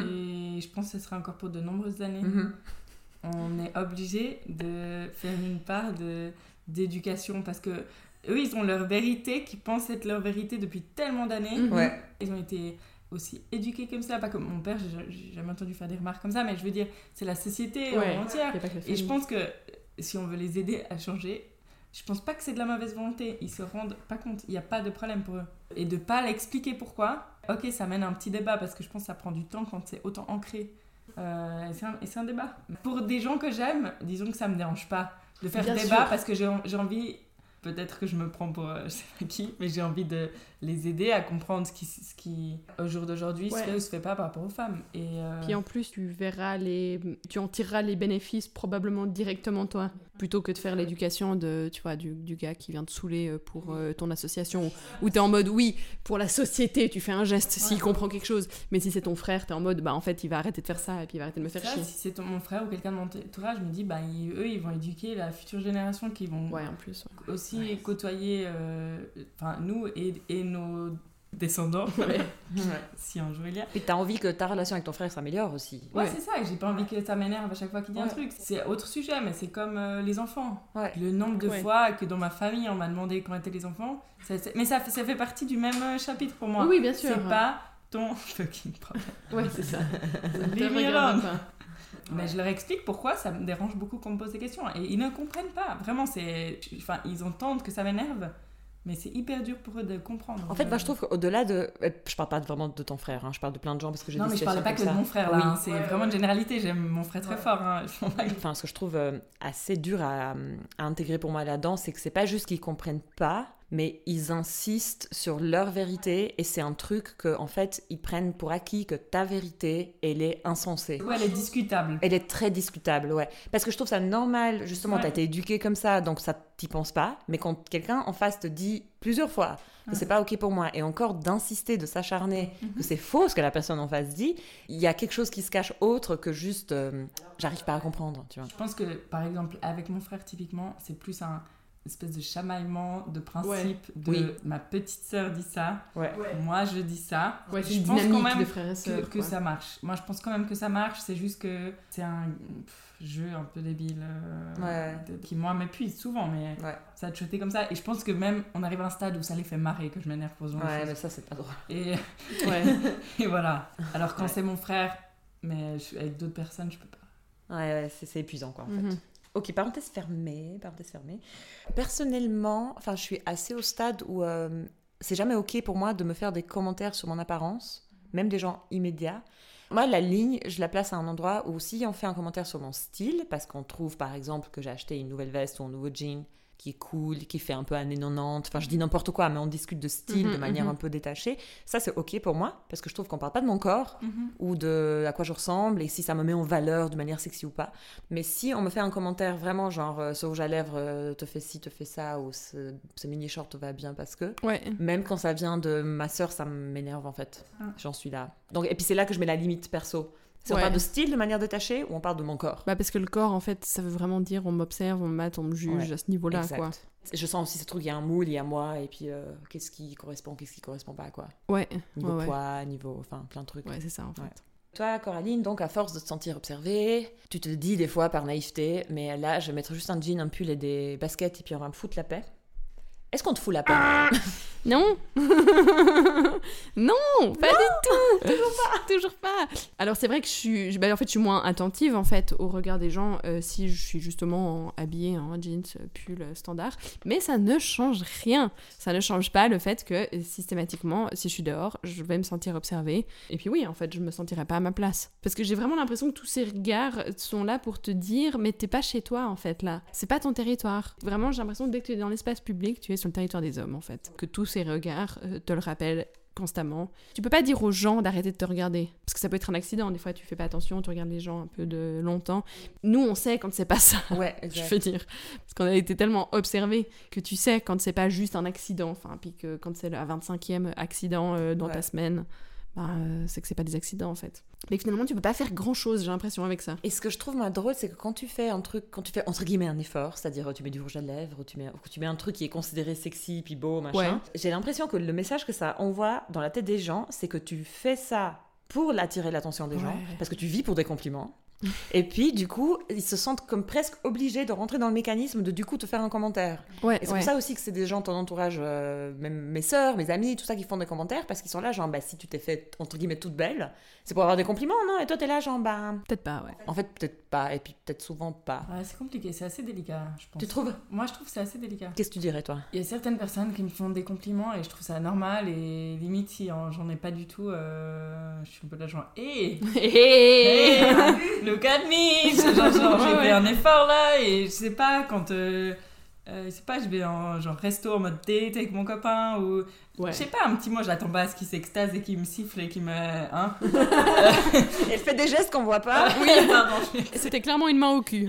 S3: et je pense que ce sera encore pour de nombreuses années,
S2: Mhm.
S3: on est obligé de faire une part de d'éducation parce que eux ils ont leur vérité qui pensent être leur vérité depuis tellement d'années
S1: Mhm.
S2: Ouais.
S3: ils ont été aussi éduqués comme ça pas comme mon père j'ai jamais entendu faire des remarques comme ça mais je veux dire c'est la société
S1: Ouais.
S3: entière et je pense que si on veut les aider à changer je pense pas que c'est de la mauvaise volonté ils se rendent pas compte il n'y a pas de problème pour eux et de pas l'expliquer pourquoi ok ça mène à un petit débat parce que je pense que ça prend du temps quand c'est autant ancré euh, et c'est un, débat. Pour des gens que j'aime, disons que ça me dérange pas de faire
S1: Bien
S3: débat
S1: sûr.
S3: parce que j'ai envie, peut-être que je me prends pour euh, je sais pas qui, mais j'ai envie de les aider à comprendre ce qui, ce qui au jour d'aujourd'hui, se
S1: Ouais.
S3: fait ou se fait pas par rapport aux femmes. Et, euh,
S1: Puis en plus, tu verras les, tu en tireras les bénéfices probablement directement toi, plutôt que de faire l'éducation de, tu vois, du, du gars qui vient te saouler euh, pour euh, ton association, où t'es en mode oui, pour la société, tu fais un geste s'il
S3: Ouais.
S1: comprend quelque chose, mais si c'est ton frère, t'es en mode bah en fait il va arrêter de faire ça et puis il va arrêter de me faire
S3: ça,
S1: chier.
S3: si c'est ton- mon frère ou quelqu'un de mon entourage, je me dis, bah, ils- eux, ils vont éduquer la future génération qui vont
S1: Ouais, en plus. ouais.
S3: aussi côtoyer, euh, enfin, nous et, et nos descendants, si un jour il y a.
S2: Puis t'as envie que ta relation avec ton frère s'améliore aussi.
S3: Ouais,
S1: Ouais.
S3: c'est ça, et j'ai pas envie que ça m'énerve à chaque fois qu'il dit un truc. C'est autre sujet, mais c'est comme euh, les enfants.
S2: Ouais.
S3: Le nombre de
S1: Ouais.
S3: fois que dans ma famille on m'a demandé comment étaient les enfants, ça- mais ça, fait- ça fait partie du même euh, chapitre pour moi.
S1: Oui, bien sûr.
S3: C'est pas ton fucking problème.
S1: Ouais, c'est ça.
S3: Mais je leur explique pourquoi ça me dérange beaucoup qu'on me pose des questions. Et ils ne comprennent pas. Vraiment, c'est. Enfin, ils entendent que ça m'énerve, mais c'est hyper dur pour eux de comprendre.
S2: En fait, moi je trouve qu'au-delà de. euh, Je parle pas vraiment de ton frère, hein, je parle de plein de gens parce que j'ai
S3: Non,
S2: des
S3: mais je parlais pas que de mon frère là.
S2: Oui.
S3: hein. C'est vraiment une généralité. J'aime mon frère très fort. hein.
S2: Enfin, ce que je trouve euh, assez dur à, à intégrer pour moi là-dedans, c'est que c'est pas juste qu'ils comprennent pas, mais ils insistent sur leur vérité et c'est un truc que en fait ils prennent pour acquis que ta vérité elle est insensée.
S3: Ouais, elle est discutable.
S2: Elle est très discutable, ouais. Parce que je trouve ça normal, justement,
S3: Ouais.
S2: t'as été éduqué comme ça, donc ça t'y penses pas. Mais quand quelqu'un en face te dit plusieurs fois que
S3: Ouais.
S2: c'est pas ok pour moi, et encore d'insister, de s'acharner, que c'est faux ce que la personne en face dit, il y a quelque chose qui se cache autre que juste euh, j'arrive pas à comprendre, tu vois.
S3: Je pense que, par exemple, avec mon frère, typiquement, c'est plus un espèce de chamaillement de principe
S1: Ouais.
S3: de
S2: Oui.
S3: ma petite sœur dit ça,
S2: Ouais.
S3: moi je dis ça.
S1: Ouais,
S3: je
S1: une
S3: pense quand même
S1: de frères et
S3: que,
S1: sœurs.
S3: que
S1: quoi.
S3: ça marche. Moi je pense quand même que ça marche, c'est juste que c'est un pff, jeu un peu débile euh,
S2: Ouais.
S3: de- qui moi m'épuise souvent, mais
S2: Ouais.
S3: ça a toujours été comme ça. Et je pense que même on arrive à un stade où ça les fait marrer que je m'énerve pour ce genre de
S2: Ouais,
S3: choses.
S2: mais ça c'est pas drôle.
S3: Et, voilà. Alors quand
S2: Ouais.
S3: c'est mon frère, mais je suis avec d'autres personnes, je peux pas.
S2: Ouais, ouais, c'est c'est épuisant quoi en fait. Ok, parenthèse fermée, parenthèse fermée. Personnellement, enfin, je suis assez au stade où euh, c'est jamais ok pour moi de me faire des commentaires sur mon apparence, même des gens immédiats. Moi, la ligne, je la place à un endroit où si on fait un commentaire sur mon style, parce qu'on trouve par exemple que j'ai acheté une nouvelle veste ou un nouveau jean qui est cool, qui fait un peu années 90, enfin je dis n'importe quoi, mais on discute de style de
S1: Mhm,
S2: manière
S1: mhm.
S2: un peu détachée, ça c'est ok pour moi, parce que je trouve qu'on parle pas de mon corps
S3: Mhm.
S2: ou de à quoi je ressemble et si ça me met en valeur de manière sexy ou pas. Mais si on me fait un commentaire vraiment genre euh, ce rouge à lèvres euh, te fait ci, te fait ça, ou ce, ce mini short te va bien parce que,
S1: Ouais.
S2: même quand ça vient de ma sœur, ça m'énerve en fait.
S3: Ah.
S2: J'en suis là. Donc, et puis c'est là que je mets la limite perso. Si on parle de style de manière détachée ou on parle de mon corps?
S1: Bah parce que le corps, en fait, ça veut vraiment dire on m'observe, on me mate, on me juge
S2: Ouais,
S1: à ce niveau-là, quoi.
S2: Je sens aussi ce truc, il y a un moule, il y a moi, et puis euh, qu'est-ce qui correspond, qu'est-ce qui correspond pas, quoi.
S1: Ouais,
S2: Niveau
S1: ouais,
S2: poids, niveau, enfin, plein de trucs.
S1: Ouais, c'est ça, en fait.
S2: Toi, Coraline, donc à force de te sentir observée, tu te dis des fois par naïveté, mais là, je vais mettre juste un jean, un pull et des baskets, et puis on va me foutre la paix. Est-ce qu'on te fout la paix
S1: Non Non Pas du tout Toujours pas Toujours pas Alors c'est vrai que je suis... je- bah, en fait, je suis moins attentive, en fait, au regard des gens euh, si je suis justement en- habillée en jeans, euh, pull euh, standard. Mais ça ne change rien Ça ne change pas le fait que, systématiquement, si je suis dehors, je vais me sentir observée. Et puis oui, en fait, je me sentirai pas à ma place. Parce que j'ai vraiment l'impression que tous ces regards sont là pour te dire, mais t'es pas chez toi, en fait, là. C'est pas ton territoire. Vraiment, j'ai l'impression que dès que tu es dans l'espace public, tu es sur le territoire des hommes, en fait. Que tous ces regards euh, te le rappellent constamment. Tu peux pas dire aux gens d'arrêter de te regarder parce que ça peut être un accident des fois tu fais pas attention, tu regardes les gens un peu de longtemps. Nous on sait quand c'est pas ça,
S2: Ouais,
S1: je
S2: exact.
S1: veux dire parce qu'on a été tellement observés que tu sais quand c'est pas juste un accident enfin puis que quand c'est le 25e accident euh, dans
S2: Ouais.
S1: ta semaine, bah, euh, c'est que c'est pas des accidents en fait. Mais finalement tu peux pas faire grand-chose, j'ai l'impression avec ça.
S2: Et ce que je trouve moi drôle, c'est que quand tu fais un truc, quand tu fais entre guillemets un effort, c'est-à-dire euh, tu mets du rouge à lèvres, tu mets, tu mets un truc qui est considéré sexy, puis beau, machin,
S1: Ouais.
S2: j'ai l'impression que le message que ça envoie dans la tête des gens, c'est que tu fais ça pour attirer l'attention des gens, parce que tu vis pour des compliments. Et puis, du coup, ils se sentent comme presque obligés de rentrer dans le mécanisme de, du coup, te faire un commentaire.
S1: Ouais,
S2: Et c'est
S1: ouais.
S2: pour ça aussi que c'est des gens ton entourage, euh, même mes sœurs, mes amis, tout ça, qui font des commentaires, parce qu'ils sont là, genre, bah, si tu t'es fait, entre guillemets, toute belle, c'est pour avoir des compliments, non? Et toi, t'es là, genre, bah,
S1: Peut-être pas, ouais.
S2: en fait, peut-être pas, et puis peut-être souvent pas.
S3: Ouais, c'est compliqué, c'est assez délicat, je pense.
S2: Tu trouves?
S3: Moi, je trouve que c'est assez délicat.
S2: Qu'est-ce que tu dirais, toi?
S3: Il y a certaines personnes qui me font des compliments et je trouve ça normal et limite si en- j'en ai pas du tout, euh, je suis un peu là genre hé!
S1: Hey,
S3: look at me! Genre, genre, j'ai fait un effort là et je sais pas quand euh, euh, je sais pas je vais en genre resto en mode date avec mon copain ou
S1: Ouais.
S3: je sais pas un petit mot j'attends pas à ce qu'il s'extase et qu'il me siffle et qu'il me hein
S2: Elle fait des gestes qu'on voit pas.
S3: oui pardon je-
S1: C'était clairement une main au cul.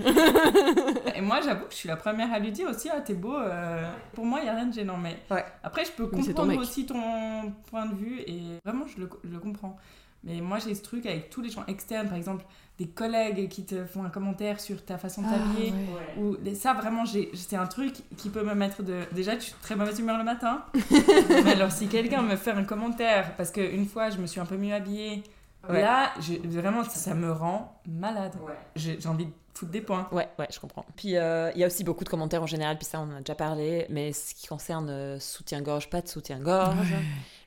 S3: et moi j'avoue que je suis la première à lui dire aussi ah t'es beau euh, pour moi il y a rien de gênant mais
S2: Ouais.
S3: après je peux
S1: ton
S3: comprendre aussi ton point de vue et vraiment je le, je le comprends mais moi j'ai ce truc avec tous les gens externes par exemple des collègues qui te font un commentaire sur ta façon de t'habiller ou ça vraiment j'ai c'est un truc qui peut me mettre de déjà je suis de très mauvaise humeur le matin. Mais alors si quelqu'un me fait un commentaire parce qu'une fois je me suis un peu mieux habillée
S2: Ouais.
S3: là je- vraiment ça me rend malade. J'ai j'ai envie de foutre des points.
S2: Ouais, ouais, je comprends. Puis euh, il y a aussi beaucoup de commentaires en général, puis ça on en a déjà parlé, mais ce qui concerne euh, soutien-gorge, pas de soutien-gorge.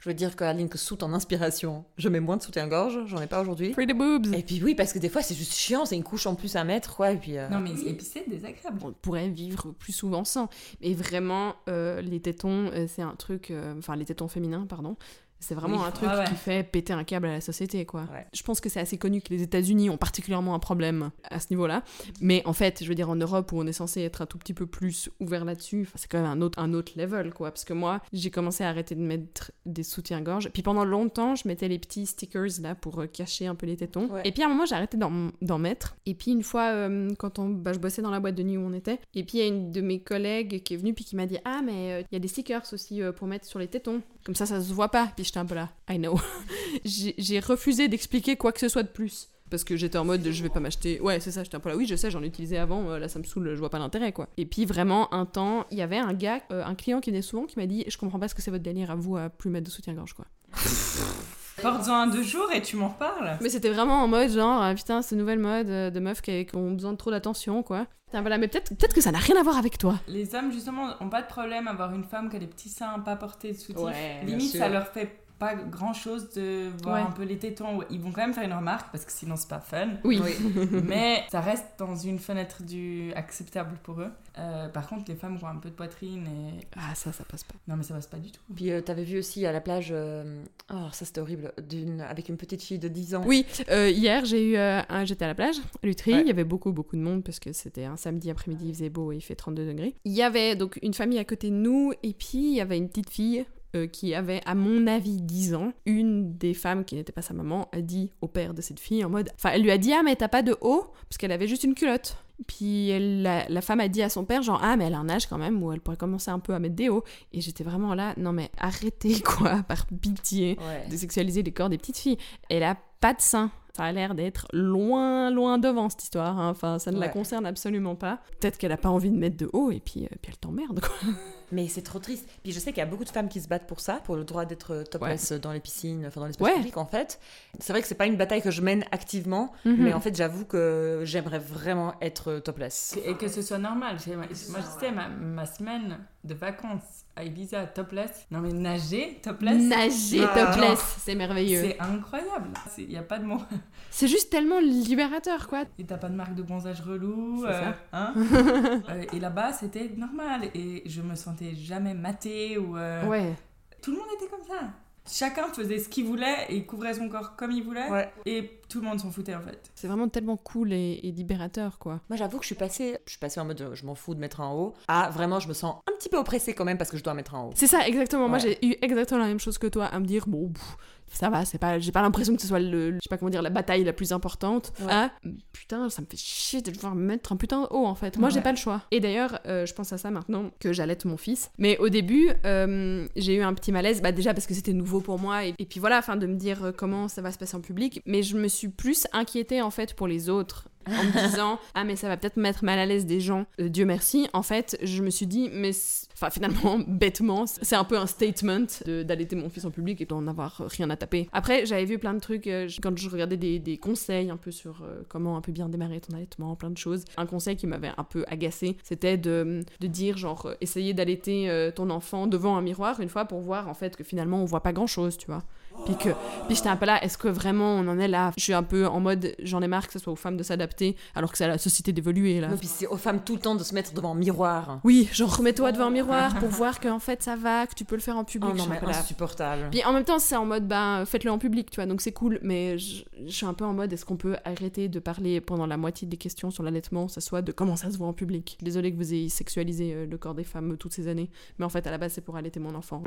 S2: Je veux dire, Aline, que sous ton inspiration, je mets moins de soutien-gorge, j'en ai pas aujourd'hui.
S1: Free the boobs.
S2: Et puis oui, parce que des fois c'est juste chiant, c'est une couche en plus à mettre, quoi, et puis... euh,
S3: non mais et puis c'est désagréable
S1: on pourrait vivre plus souvent sans. Mais vraiment, euh, les tétons, euh, c'est un truc. euh, Enfin, les tétons féminins, pardon. C'est vraiment
S2: Oui.
S1: un truc
S3: Ah ouais.
S1: qui fait péter un câble à la société, quoi.
S2: Ouais.
S1: Je pense que c'est assez connu que les États-Unis ont particulièrement un problème à ce niveau-là. Mais en fait, je veux dire, en Europe, où on est censé être un tout petit peu plus ouvert là-dessus, c'est quand même un autre, un autre level, quoi. Parce que moi, j'ai commencé à arrêter de mettre des soutiens-gorge. Puis pendant longtemps, je mettais les petits stickers, là, pour euh, cacher un peu les tétons.
S2: Ouais.
S1: Et puis à un moment, j'ai arrêté d'en mettre. Et puis une fois, euh, quand on, bah, je bossais dans la boîte de nuit où on était, et puis il y a une de mes collègues qui est venue, puis qui m'a dit Ah, mais euh, il y a des stickers aussi euh, pour mettre sur les tétons. Comme ça, ça se voit pas. Puis j'étais un peu là, I know. J'ai refusé d'expliquer quoi que ce soit de plus. Parce que j'étais en mode, je vais pas m'acheter. Ouais, c'est ça, j'étais un peu là. Oui, je sais, j'en utilisais avant, euh, là ça me saoule, je vois pas l'intérêt quoi. Et puis vraiment, un temps, il y avait un gars, euh, un client qui venait souvent, qui m'a dit Je comprends pas ce que c'est votre délire à vous à plus mettre de soutien-gorge quoi.
S3: porte-en un deux jours et tu m'en reparles
S1: Mais c'était vraiment en mode genre, ah, putain, cette nouvelle mode euh, de meufs qui ont besoin de trop d'attention quoi. Putain, voilà, mais peut-être peut que ça n'a rien à voir avec toi.
S3: les hommes justement ont pas de problème à avoir une femme qui a des petits seins pas portés de soutif
S2: Ouais,
S3: limite ça leur fait pas grand chose de voir
S1: Ouais.
S3: un peu les tétons. Ils vont quand même faire une remarque parce que sinon c'est pas fun.
S1: Oui.
S3: Mais ça reste dans une fenêtre du acceptable pour eux. Euh, par contre, les femmes qui ont un peu de poitrine et.
S1: Ah, ça, ça passe pas.
S3: Non, mais ça passe pas du tout.
S2: Puis euh, t'avais vu aussi à la plage, euh, oh ça c'était horrible, d'une avec une petite fille de 10 ans.
S1: Oui, euh, hier j'ai eu euh, un, j'étais à la plage, à Lutry,
S2: Ouais.
S1: il y avait beaucoup beaucoup de monde parce que c'était un samedi après-midi, il faisait beau et il fait 32 degrés. Il y avait donc une famille à côté de nous et puis il y avait une petite fille euh, qui avait à mon avis 10 ans. Une des femmes qui n'était pas sa maman a dit au père de cette fille en mode enfin elle lui a dit "Ah mais t'as pas de haut? Parce qu'elle avait juste une culotte." Puis la, la femme a dit à son père genre ah mais elle a un âge quand même où elle pourrait commencer un peu à mettre des hauts et j'étais vraiment là non mais arrêtez quoi par pitié
S2: Ouais.
S1: de sexualiser les corps des petites filles. Elle a pas de sein. Ça a l'air d'être loin, loin devant cette histoire. hein. Enfin, ça ne la
S2: Ouais.
S1: concerne absolument pas. Peut-être qu'elle a pas envie de mettre de haut et puis, euh, puis elle t'emmerde. quoi.
S2: Mais c'est trop triste. Puis je sais qu'il y a beaucoup de femmes qui se battent pour ça, pour le droit d'être topless dans les piscines, enfin dans l'espace
S1: Ouais.
S2: public en fait. C'est vrai que c'est pas une bataille que je mène activement,
S1: Mhm.
S2: mais en fait j'avoue que j'aimerais vraiment être topless.
S3: Et que ce soit normal. Moi, je sais, ma, ma semaine de vacances à Ibiza topless. Non, mais nager topless.
S1: Nager
S2: Ah.
S1: topless, c'est merveilleux.
S3: C'est incroyable. Il n'y a pas de mots.
S1: C'est juste tellement libérateur, quoi.
S3: Et t'as pas de marque de bronzage relou.
S1: C'est
S3: euh,
S1: ça.
S3: hein Euh, et là-bas, c'était normal. Et je me sentais jamais matée ou. euh,
S1: Ouais.
S3: Tout le monde était comme ça. Chacun faisait ce qu'il voulait et couvrait son corps comme il voulait.
S2: Ouais.
S3: Et tout le monde s'en foutait en fait.
S1: C'est vraiment tellement cool et, et libérateur, quoi.
S2: Moi j'avoue que je suis passée, je suis passée en mode je m'en fous de mettre un haut, à vraiment je me sens un petit peu oppressée quand même parce que je dois mettre un haut.
S1: C'est ça, exactement. Moi, j'ai eu exactement la même chose que toi, à me dire, bon, pff, ça va, c'est pas, j'ai pas l'impression que ce soit le, je sais pas comment dire, la bataille la plus importante.
S2: Ouais.
S1: Ah, putain, ça me fait chier de devoir me mettre un putain de haut, en fait. Moi, j'ai pas le choix. Et d'ailleurs, euh, je pense à ça maintenant que j'allaite mon fils. Mais au début, euh, j'ai eu un petit malaise, bah déjà parce que c'était nouveau pour moi, et, et puis voilà, afin de me dire comment ça va se passer en public. Mais je me suis plus inquiétée, en fait, pour les autres. En me disant, ah, mais ça va peut-être mettre mal à l'aise des gens. Euh, Dieu merci. En fait, je me suis dit, mais enfin, finalement, bêtement, c'est un peu un statement d'allaiter mon fils en public et d'en avoir rien à taper. Après, j'avais vu plein de trucs euh, quand je regardais des, des conseils un peu sur euh, comment un peu bien démarrer ton allaitement, plein de choses. Un conseil qui m'avait un peu agacé, c'était de, de dire, genre, essayer d'allaiter ton enfant devant un miroir une fois pour voir en fait que finalement on voit pas grand chose, tu vois. Puis que, puis j'étais un peu là, est-ce que vraiment on en est là? Je suis un peu en mode, j'en ai marre que ce soit aux femmes de s'adapter, alors que c'est à la société d'évoluer là.
S2: Non, puis c'est aux femmes tout le temps de se mettre devant un miroir.
S1: Oui, genre remets-toi devant un miroir pour voir qu'en fait ça va, que tu peux le faire en public.
S2: Oh non mais insupportable.
S1: Puis en même temps, c'est en mode, ben, faites-le en public, tu vois, donc c'est cool, mais je, je suis un peu en mode, est-ce qu'on peut arrêter de parler pendant la moitié des questions sur l'allaitement, ça soit de comment ça se voit en public? Désolée que vous ayez sexualisé euh, le corps des femmes toutes ces années, mais en fait, à la base, c'est pour allaiter mon enfant.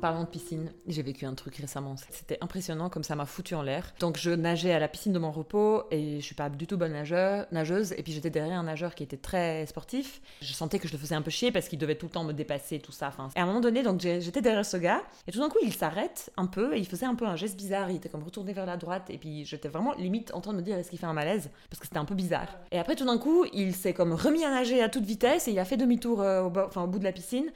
S2: Parlant de piscine, j'ai vécu un truc récemment. C'était impressionnant comme ça m'a foutu en l'air. Donc je nageais à la piscine de mon repos et je suis pas du tout bonne nageuse. Et puis j'étais derrière un nageur qui était très sportif. Je sentais que je le faisais un peu chier parce qu'il devait tout le temps me dépasser, tout ça. Et à un moment donné, donc j'étais derrière ce gars et tout d'un coup il s'arrête un peu et il faisait un peu un geste bizarre. Il était comme retourné vers la droite et puis j'étais vraiment limite en train de me dire est-ce qu'il fait un malaise? Parce que c'était un peu bizarre. Et après tout d'un coup il s'est comme remis à nager à toute vitesse et il a fait demi-tour euh, au, au bout de la piscine.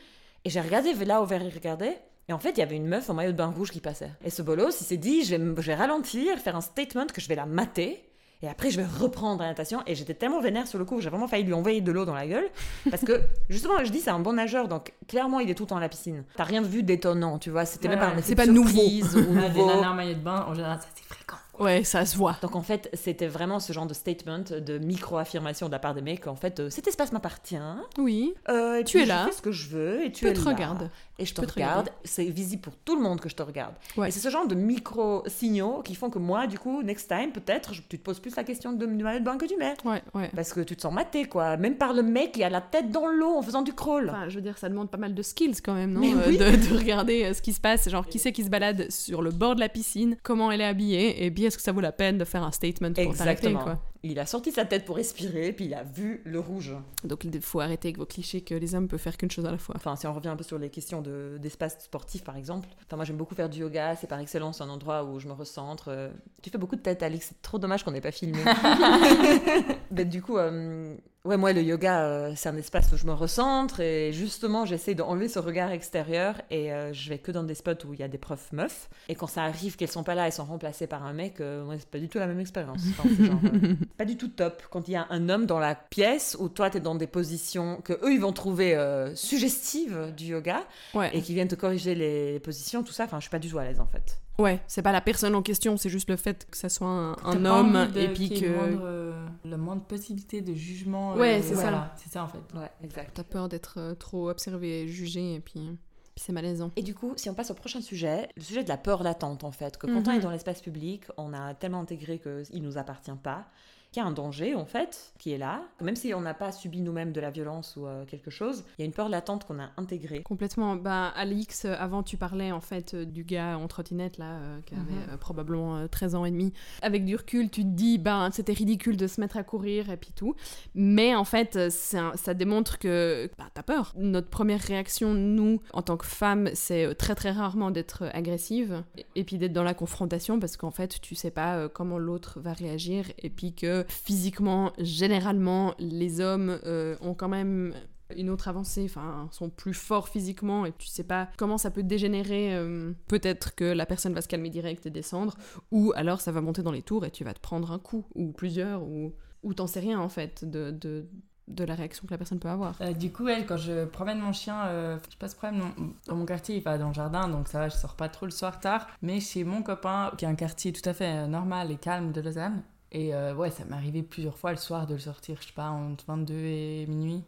S2: Et j'ai regardé là où vers il regardait. Et en fait, il y avait une meuf en maillot de bain rouge qui passait. Et ce bolos, il s'est dit, je vais, me- je vais ralentir, faire un statement que je vais la mater. Et après, je vais reprendre la natation. Et j'étais tellement vénère sur le coup, j'ai vraiment failli lui envoyer de l'eau dans la gueule. Parce que, justement, je dis, c'est un bon nageur. Donc, clairement, il est tout le temps à la piscine. T'as rien vu d'étonnant, tu vois. C'était même pas un
S1: c'est pas nouveau.
S2: surprise ou
S3: Ah, des
S2: nouveau.
S3: nanas en maillot de bain, en général, ça c'est fréquent.
S1: Ouais, ça se voit.
S2: Donc en fait, c'était vraiment ce genre de statement, de micro-affirmation de la part des mecs. En fait, euh, cet espace m'appartient.
S1: Oui,
S2: euh, et
S1: Tu
S2: puis
S1: es là.
S2: Je fais ce que je veux et tu
S1: je
S2: es
S1: te
S2: là.
S1: regarde.
S2: Et je te regarde. C'est visible pour tout le monde que je te regarde.
S1: Ouais.
S2: Et c'est ce genre de micro-signaux qui font que moi, du coup, next time, peut-être, tu te poses plus la question de, du maillot de bain que du mec.
S1: Ouais, ouais.
S2: Parce que tu te sens maté, quoi. Même par le mec qui a la tête dans l'eau en faisant du crawl.
S1: Enfin, je veux dire, ça demande pas mal de skills quand même, non Euh,
S2: oui.
S1: de, de regarder euh, ce qui se passe, genre qui c'est qui se balade sur le bord de la piscine, comment elle est habillée, et bien est-ce que ça vaut la peine de faire un statement pour
S2: Exactement.
S1: quoi?
S2: Il a sorti sa tête pour respirer, puis il a vu le rouge.
S1: Donc il faut arrêter avec vos clichés que les hommes peuvent faire qu'une chose à la fois.
S2: Enfin, si on revient un peu sur les questions de- d'espace sportif, par exemple. Enfin, moi, j'aime beaucoup faire du yoga. C'est par excellence un endroit où je me recentre. Euh, Tu fais beaucoup de tête, Alex. C'est trop dommage qu'on n'ait pas filmé. Mais du coup, euh, Ouais, moi, le yoga, euh, c'est un espace où je me recentre et justement, j'essaie d'enlever ce regard extérieur et euh, je vais que dans des spots où il y a des profs meufs. Et quand ça arrive qu'elles sont pas là, elles sont remplacées par un mec, euh, ouais, c'est pas du tout la même expérience. Enfin, c'est genre, euh, pas du tout top. Quand il y a un homme dans la pièce où toi, tu es dans des positions que eux, ils vont trouver suggestives du yoga
S1: Ouais.
S2: et qui viennent te corriger les positions, tout ça, enfin, je suis pas du tout à l'aise en fait.
S1: Ouais, c'est pas la personne en question, c'est juste le fait que ça soit un,
S3: T'as
S1: un
S3: pas
S1: homme
S3: envie de-
S1: et puis que
S3: moindre, euh, la moindre possibilité de jugement.
S1: Ouais,
S3: euh,
S1: c'est ça.
S3: voilà, C'est ça en fait.
S2: Ouais, exact.
S1: t'as peur d'être euh, trop observé et jugé et puis, puis c'est malaisant.
S2: Et du coup, si on passe au prochain sujet, le sujet de la peur latente, en fait, que quand on
S1: Mhm.
S2: est dans l'espace public, on a tellement intégré qu'il nous appartient pas, qu'il y a un danger, en fait, qui est là. Même si on n'a pas subi nous-mêmes de la violence ou euh, quelque chose, il y a une peur latente qu'on a intégrée.
S1: Complètement. Bah, Alix, euh, avant, tu parlais en fait euh, du gars en trottinette là, euh, qui avait
S2: Mhm.
S1: euh, probablement euh, 13 ans et demi. Avec du recul, tu te dis, bah, c'était ridicule de se mettre à courir et puis tout. Mais en fait, un- ça démontre que bah, t'as peur. Notre première réaction, nous, en tant que femmes, c'est très très rarement d'être agressive et- et puis d'être dans la confrontation parce qu'en fait, tu sais pas comment l'autre va réagir et puis que physiquement, généralement, les hommes euh, ont quand même une autre avancée, enfin, sont plus forts physiquement et tu sais pas comment ça peut dégénérer. euh, Peut-être que la personne va se calmer direct et descendre, ou alors ça va monter dans les tours et tu vas te prendre un coup, ou plusieurs, ou, ou t'en sais rien en fait de, de, de la réaction que la personne peut avoir.
S3: Euh, du coup, elle, quand je promène mon chien, euh, je passe problème dans, mon quartier, il va dans le jardin, donc ça va, je sors pas trop le soir tard. Mais chez mon copain, qui a un quartier tout à fait normal et calme de Lausanne, et euh, ouais, ça m'est arrivé plusieurs fois le soir de le sortir, je sais pas, entre 22 et minuit,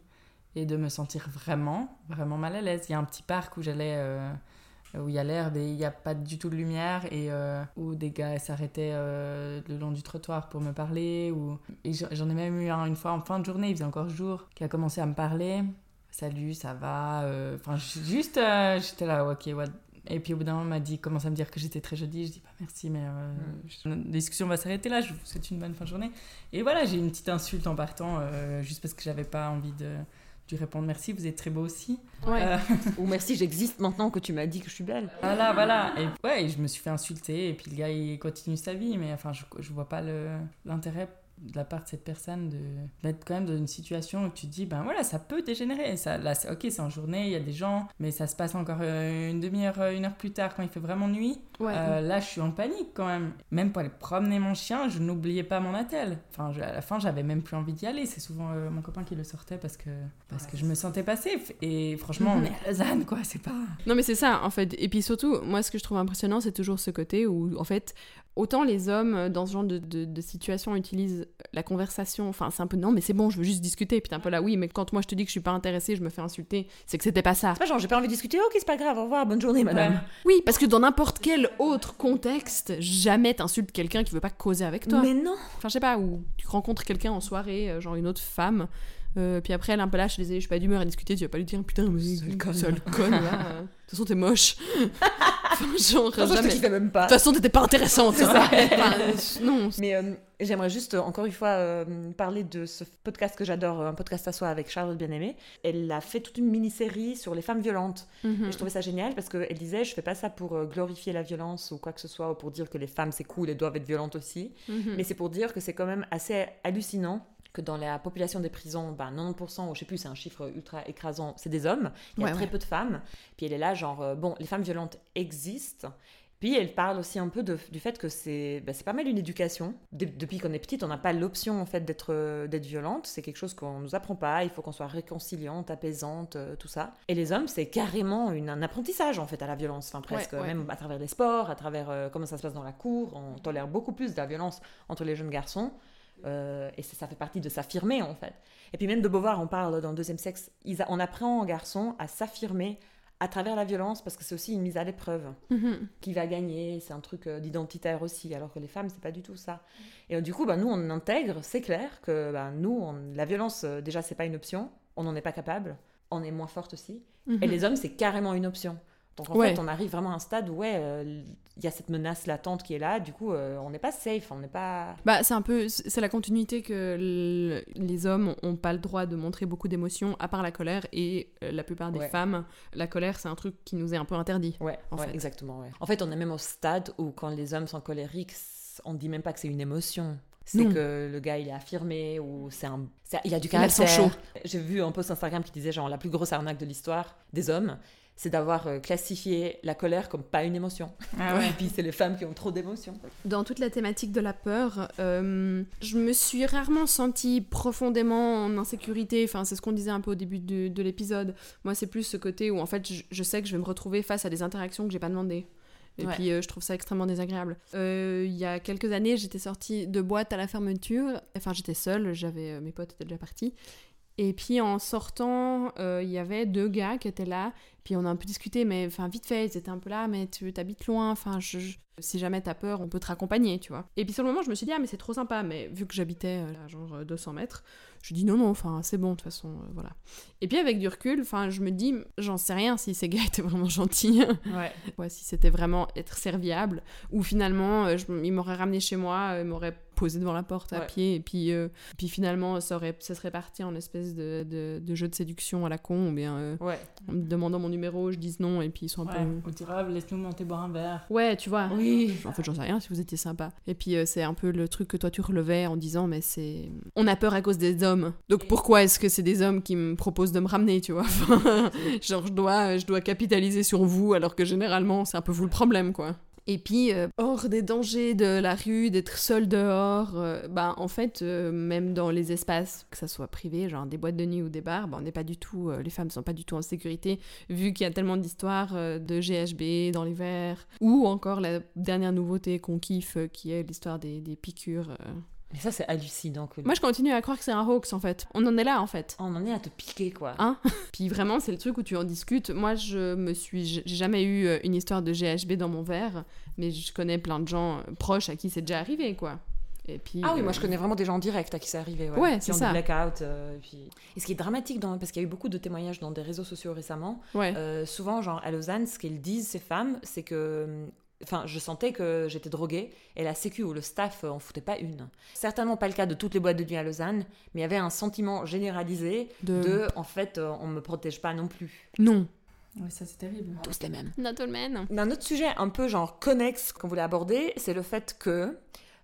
S3: et de me sentir vraiment, vraiment mal à l'aise. Il y a un petit parc où j'allais. euh, où il y a l'herbe et il n'y a pas du tout de lumière et euh, où des gars s'arrêtaient le long du trottoir pour me parler ou et j'en ai même eu un une fois en fin de journée il faisait encore jour qui a commencé à me parler salut ça va enfin ju- juste j'étais là ok what et puis au bout d'un moment il m'a dit commence à me dire que j'étais très jolie. Je dis pas merci mais euh, je- la discussion va s'arrêter là. Je vous souhaite une bonne fin de journée. Et voilà j'ai une petite insulte en partant euh, juste parce que j'avais pas envie de lui répondre merci. Vous êtes très beau aussi.
S1: Ouais.
S3: Euh,
S2: Ou merci, j'existe maintenant que tu m'as dit que je suis belle.
S3: voilà, voilà. Et ouais, je me suis fait insulter, et puis le gars, il continue sa vie, mais enfin, je, je vois pas l'intérêt de la part de cette personne de d'être quand même dans une situation où tu te dis, ben voilà, ça peut dégénérer. Ça, là, c'est- ok, c'est en journée, il y a des gens, mais ça se passe encore euh, une demi-heure, euh, une heure plus tard, quand il fait vraiment nuit.
S1: Ouais.
S3: Euh, là, je suis en panique quand même. Même pour aller promener mon chien, je n'oubliais pas mon attel. Enfin, je- à la fin, j'avais même plus envie d'y aller. C'est souvent euh, mon copain qui le sortait parce que, parce que je me sentais pas safe. Et franchement, on est à Lausanne, quoi. C'est pas.
S1: Non mais c'est ça en fait. Et puis surtout, moi ce que je trouve impressionnant, c'est toujours ce côté où en fait, autant les hommes dans ce genre de, de, de situation utilisent la conversation, enfin c'est un peu non mais c'est bon, je veux juste discuter. Puis t'es un peu là, oui mais quand moi je te dis que je suis pas intéressée, je me fais insulter, c'est que c'était pas ça.
S2: C'est pas genre, j'ai pas envie de discuter, ok, c'est pas grave, au revoir, bonne journée, madame.
S3: Ouais.
S1: Oui, parce que dans n'importe quel autre contexte, jamais t'insultes quelqu'un qui veut pas causer avec toi.
S2: Mais non
S1: Enfin je sais pas, ou tu rencontres quelqu'un en soirée, euh, genre une autre femme. euh, puis après, elle est un peu là, je suis désolée, je suis pas d'humeur à discuter, tu vas pas lui dire putain, mais
S2: Sale conne.
S1: sale conne, là. De toute façon, t'es moche. genre,
S2: je
S1: jamais.
S2: même pas.
S1: De toute façon, t'étais pas intéressante.
S2: C'est ça.
S1: Enfin, euh, non.
S2: Mais euh, j'aimerais juste, euh, encore une fois, euh, parler de ce podcast que j'adore, un podcast à soi avec Charlotte Bien-Aimée. Elle a fait toute une mini-série sur les femmes violentes.
S1: Mhm.
S2: Et je trouvais ça génial parce qu'elle disait, je fais pas ça pour glorifier la violence ou quoi que ce soit, ou pour dire que les femmes c'est cool et doivent être violentes aussi.
S1: Mhm.
S2: Mais c'est pour dire que c'est quand même assez hallucinant que dans la population des prisons, ben 90%, ou je sais plus, c'est un chiffre ultra écrasant, c'est des hommes. Il y a
S1: Ouais,
S2: très
S1: ouais.
S2: peu de femmes. Puis elle est là, genre, euh, bon, les femmes violentes existent. Puis elle parle aussi un peu de- du fait que c'est ben, c'est pas mal une éducation. De- depuis qu'on est petite, on n'a pas l'option en fait d'être euh, d'être violente. C'est quelque chose qu'on nous apprend pas. Il faut qu'on soit réconciliante, apaisante, euh, tout ça. Et les hommes, c'est carrément une- un apprentissage en fait à la violence. Enfin presque,
S1: Ouais, ouais.
S2: même à travers les sports, à travers euh, comment ça se passe dans la cour. On tolère beaucoup plus de la violence entre les jeunes garçons. Euh, et ça, ça fait partie de s'affirmer en fait. Et puis même de Beauvoir, on parle dans le deuxième sexe, ils a- on apprend en garçon à s'affirmer à travers la violence parce que c'est aussi une mise à l'épreuve.
S1: Mhm.
S2: Qui va gagner, c'est un truc euh, d'identitaire aussi, alors que les femmes, c'est pas du tout ça. Et euh, du coup, bah, nous, on intègre, c'est clair que bah, nous, on- la violence, déjà, c'est pas une option, on n'en est pas capable, on est moins forte aussi.
S1: Mhm.
S2: Et les hommes, c'est carrément une option. Donc en
S1: Ouais.
S2: fait, on arrive vraiment à un stade où, ouais, euh, il y a cette menace latente qui est là, du coup, euh, on n'est pas safe, on n'est pas.
S1: Bah, c'est un peu, c'est la continuité que le- les hommes ont pas le droit de montrer beaucoup d'émotions, à part la colère, et euh, la plupart des
S2: Ouais.
S1: femmes, la colère, c'est un truc qui nous est un peu interdit.
S2: Ouais,
S1: en
S2: ouais,
S1: fait.
S2: exactement. En fait, on est même au stade où quand les hommes sont colériques, on dit même pas que c'est une émotion. c'est que le gars il est affirmé ou c'est un, il a du caractère.
S1: chaud.
S2: J'ai vu un post Instagram qui disait genre la plus grosse arnaque de l'histoire des hommes, c'est d'avoir euh, classifié la colère comme pas une émotion.
S3: Ah
S2: Et puis c'est les femmes qui ont trop d'émotions.
S1: Dans toute la thématique de la peur, euh, je me suis rarement sentie profondément en insécurité. Enfin, c'est ce qu'on disait un peu au début de, de l'épisode. Moi, c'est plus ce côté où, en fait, je, je sais que je vais me retrouver face à des interactions que j'ai pas demandées. Et
S2: Ouais.
S1: puis, euh, je trouve ça extrêmement désagréable. Euh, Il y a quelques années, j'étais sortie de boîte à la fermeture. Enfin, j'étais seule, j'avais euh, mes potes étaient déjà partis. Et puis, en sortant, euh, il y avait deux gars qui étaient là. Puis on a un peu discuté, mais enfin vite fait, ils étaient un peu là, mais tu t'habites loin, enfin je, je- si jamais t'as peur, on peut te raccompagner, tu vois. Et puis sur le moment, je me suis dit, ah mais c'est trop sympa, mais vu que j'habitais euh, là, genre euh, 200 mètres, je dis non, non, enfin c'est bon, de toute façon, euh, voilà. Et puis avec du recul, enfin je me dis, j'en sais rien si ces gars étaient vraiment gentils,
S3: Ouais.
S1: ouais, si c'était vraiment être serviable, ou finalement, euh, je- ils m'auraient ramené chez moi, euh, ils m'auraient posé devant la porte à
S2: Ouais.
S1: pied, et puis, euh, puis finalement, ça, aurait, ça serait parti en espèce de, de, de jeu de séduction à la con, ou bien euh,
S2: Ouais.
S1: en me demandant mon numéro, je dise non, et puis ils sont un
S3: Ouais.
S1: peu...
S3: Ou tu diras, laisse-nous monter boire un verre.
S1: Ouais, tu vois.
S2: Oui.
S1: En fait, j'en sais rien si vous étiez sympa. Et puis, euh, c'est un peu le truc que toi tu relevais en disant, mais c'est. On a peur à cause des hommes. Donc pourquoi est-ce que c'est des hommes qui me proposent de me ramener, tu vois? Genre, je dois, je dois capitaliser sur vous, alors que généralement, c'est un peu vous le problème, quoi. Et puis, euh, hors des dangers de la rue, d'être seul dehors, euh, bah, en fait, euh, même dans les espaces, que ça soit privé, genre des boîtes de nuit ou des bars, bah, on n'est pas du tout, les femmes sont pas du tout en sécurité, vu qu'il y a tellement d'histoires de GHB dans les verres, ou encore la dernière nouveauté qu'on kiffe, qui est l'histoire des, des piqûres. Euh.
S2: Mais ça c'est hallucinant. Que...
S1: Moi, je continue à croire que c'est un hoax, en fait. On en est là, en fait.
S2: On en est à te piquer quoi.
S1: Hein Puis vraiment, c'est le truc où tu en discutes. Moi, je me suis, j'ai jamais eu euh, une histoire de GHB dans mon verre, mais je connais plein de gens euh, proches à qui c'est déjà arrivé, quoi. Et puis.
S2: Ah oui,
S1: euh,
S2: moi je connais vraiment des gens en direct à qui c'est arrivé. Ouais,
S1: Ouais, c'est ça.
S2: Des blackout, euh, et, puis... et ce qui est dramatique, dans... parce qu'il y a eu beaucoup de témoignages dans des réseaux sociaux récemment,
S1: Ouais.
S2: euh, souvent, genre à Lausanne, ce qu'ils disent ces femmes, c'est que. Enfin, je sentais que j'étais droguée et la sécu ou le staff euh, en foutait pas une. Certainement pas le cas de toutes les boîtes de nuit à Lausanne, mais il y avait un sentiment généralisé
S1: de...
S2: de, en fait, euh, on me protège pas non plus.
S1: Non.
S3: Ouais, ça c'est terrible.
S2: Tous les mêmes.
S1: Not all men.
S2: Un autre sujet un peu genre connexe qu'on voulait aborder, c'est le fait que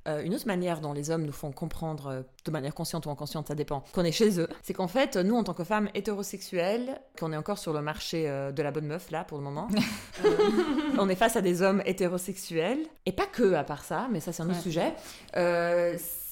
S2: euh, une autre manière dont les hommes nous font comprendre, euh, de manière consciente ou inconsciente, ça dépend, qu'on est chez eux, c'est qu'en fait, nous, en tant que femmes hétérosexuelles, qu'on est encore sur le marché euh, de la bonne meuf, là, pour le moment, on est face à des hommes hétérosexuels, et pas que à part ça, mais ça, c'est un autre
S3: Ouais.
S2: sujet. C'est-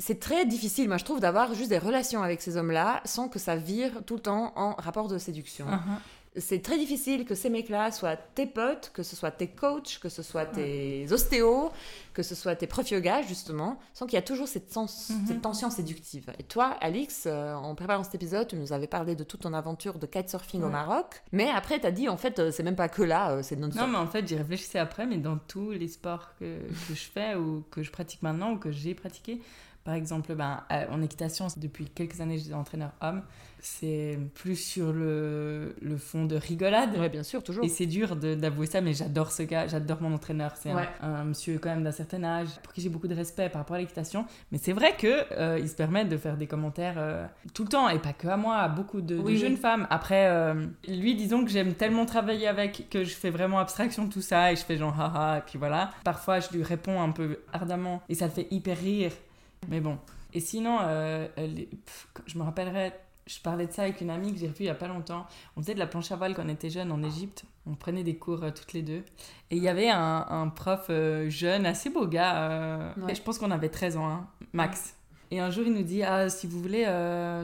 S2: c'est très difficile, moi, je trouve, d'avoir juste des relations avec ces hommes-là sans que ça vire tout le temps en rapport de séduction
S3: Uh-huh.
S2: C'est très difficile que ces mecs-là soient tes potes, que ce soit tes coachs, que ce soit tes ostéos, que ce soit tes profs yoga, justement, sans qu'il y a toujours cette, sens-
S3: Mhm.
S2: cette tension séductive. Et toi, Alix, euh, en préparant cet épisode, tu nous avais parlé de toute ton aventure de kitesurfing au
S3: Ouais.
S2: Maroc, mais après, tu as dit, en fait, euh, c'est même pas que là, euh, c'est non-stop.
S3: Non, mais en fait, j'y réfléchissais après, mais dans tous les sports que, que je fais ou que je pratique maintenant ou que j'ai pratiqué, par exemple, ben, en équitation, depuis quelques années, je suis entraîneur homme, c'est plus sur le, le fond de rigolade.
S2: Ouais, bien sûr, toujours.
S3: Et c'est dur d'avouer ça, mais j'adore ce gars, j'adore mon entraîneur. C'est un-
S2: Ouais.
S3: un, monsieur quand même d'un certain âge, pour qui j'ai beaucoup de respect par rapport à l'équitation. Mais c'est vrai que euh, il se permet de faire des commentaires euh, tout le temps, et pas que à moi, à beaucoup de,
S2: Oui,
S3: jeunes femmes. Après, euh, lui, disons que j'aime tellement travailler avec que je fais vraiment abstraction de tout ça, et je fais genre haha, et puis voilà. Parfois, je lui réponds un peu ardemment, et ça le fait hyper rire. Mais bon. Et sinon, euh, les- pff, je me rappellerai je parlais de ça avec une amie que j'ai revue il y a pas longtemps. On faisait de la planche à voile quand on était jeune en Égypte. On prenait des cours euh, toutes les deux. Et il y avait un, un prof euh, jeune, assez beau gars. euh,
S2: Ouais.
S3: je pense qu'on avait 13 ans, hein, max. Et un jour, il nous dit Ah, si vous voulez,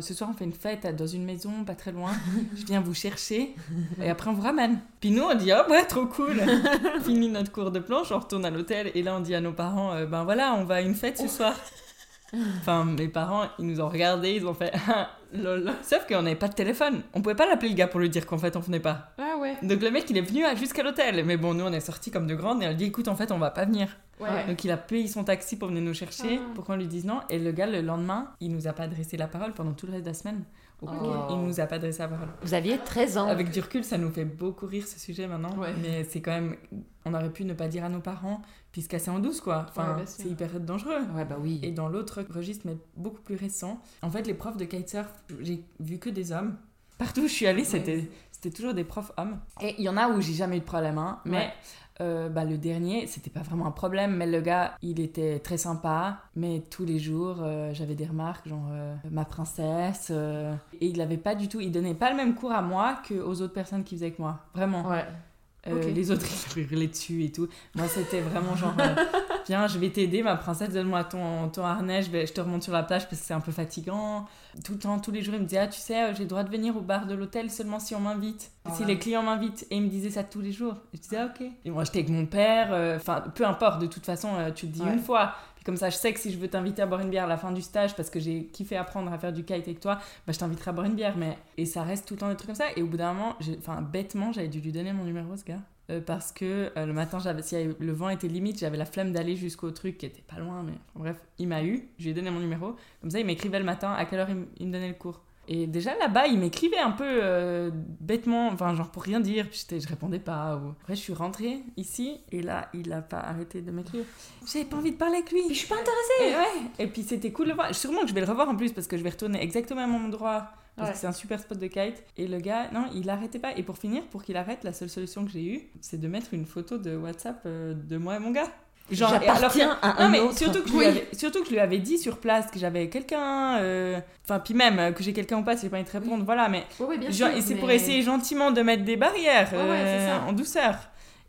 S3: ce soir, on fait une fête dans une maison pas très loin. Je viens vous chercher. Et après, on vous ramène. Puis nous, on dit Oh, ouais, trop cool. Fini notre cours de planche, on retourne à l'hôtel. Et là, on dit à nos parents Ben voilà, on va à une fête ce soir. Enfin, mes parents, ils nous ont regardés, ils ont fait Ah, lol. Sauf qu'on n'avait pas de téléphone. On pouvait pas l'appeler le gars pour lui dire qu'en fait, on venait pas.
S1: Ah ouais.
S3: Donc le mec, il est venu à- jusqu'à l'hôtel. Mais bon, nous, on est sortis comme de grandes et on lui dit Écoute, en fait, on va pas venir.
S1: Ouais.
S3: Donc il a payé son taxi pour venir nous chercher
S1: Ah.
S3: pour qu'on lui dise non. Et le gars, le lendemain, il nous a pas adressé la parole pendant tout le reste de la semaine. Au
S2: Ok.
S3: cours, il nous a pas adressé la parole.
S2: Vous aviez 13 ans.
S3: Avec du recul, ça nous fait beaucoup rire ce sujet maintenant.
S1: Ouais.
S3: Mais c'est quand même. On aurait pu ne pas dire à nos parents, puis se casser en douce, quoi. Enfin, c'est hyper dangereux.
S2: Ouais, bah oui.
S3: Et dans l'autre registre, mais beaucoup plus récent, en fait, les profs de kitesurf, j'ai vu que des hommes. Partout où je suis allée, c'était c'était toujours des profs hommes. Et il y en a où j'ai jamais eu de problème, hein, mais euh, bah, le dernier, c'était pas vraiment un problème, mais le gars, il était très sympa, mais tous les jours, euh, j'avais des remarques, genre euh, ma princesse, et il avait pas du tout, il donnait pas le même cours à moi qu'aux autres personnes qui faisaient avec moi, vraiment.
S2: Ouais.
S3: Les autres, ils hurlaient dessus et tout. Moi, c'était vraiment genre, viens, je vais t'aider, ma princesse, donne-moi ton, ton harnais, je, vais, je te remonte sur la plage parce que c'est un peu fatigant. Tout le temps, tous les jours, il me disait, ah, tu sais, j'ai le droit de venir au bar de l'hôtel seulement si on m'invite. Si les clients m'invitent. Et il me disait ça tous les jours. je disais, ah, ok. Et moi, j'étais avec mon père, enfin, peu importe, de toute façon, tu le dis une fois. Comme ça, je sais que si je veux t'inviter à boire une bière à la fin du stage parce que j'ai kiffé apprendre à faire du kite avec toi, bah, je t'inviterai à boire une bière. Mais... Et ça reste tout le temps des trucs comme ça. Et au bout d'un moment, enfin, bêtement, j'avais dû lui donner mon numéro, ce gars. Euh, parce que euh, le matin, si le vent était limite, j'avais la flemme d'aller jusqu'au truc qui était pas loin. Mais bref, il m'a eu, je lui ai donné mon numéro. Comme ça, il m'écrivait le matin à quelle heure il me donnait le cours. Et déjà là-bas, il m'écrivait un peu euh, bêtement, enfin genre pour rien dire, puis je répondais pas. Ou... Après, je suis rentrée ici, et là, il a pas arrêté de m'écrire. J'avais pas envie de parler avec lui.
S2: je suis pas intéressée.
S3: Et, ouais. et puis c'était cool de le voir. Sûrement que je vais le revoir en plus, parce que je vais retourner exactement au même endroit. Parce que c'est un super spot de kite. Et le gars, non, il arrêtait pas. Et pour finir, pour qu'il arrête, la seule solution que j'ai eue, c'est de mettre une photo de WhatsApp euh, de moi et mon gars.
S2: Genre, J'appartiens à un
S3: mais
S2: autre.
S3: Surtout que, je lui avais, surtout que je lui avais dit sur place que j'avais quelqu'un. Euh, enfin, puis même euh, que j'ai quelqu'un ou pas, si j'ai pas envie de répondre, voilà. Mais,
S1: bien sûr,
S3: et c'est pour essayer gentiment de mettre des barrières euh, en douceur.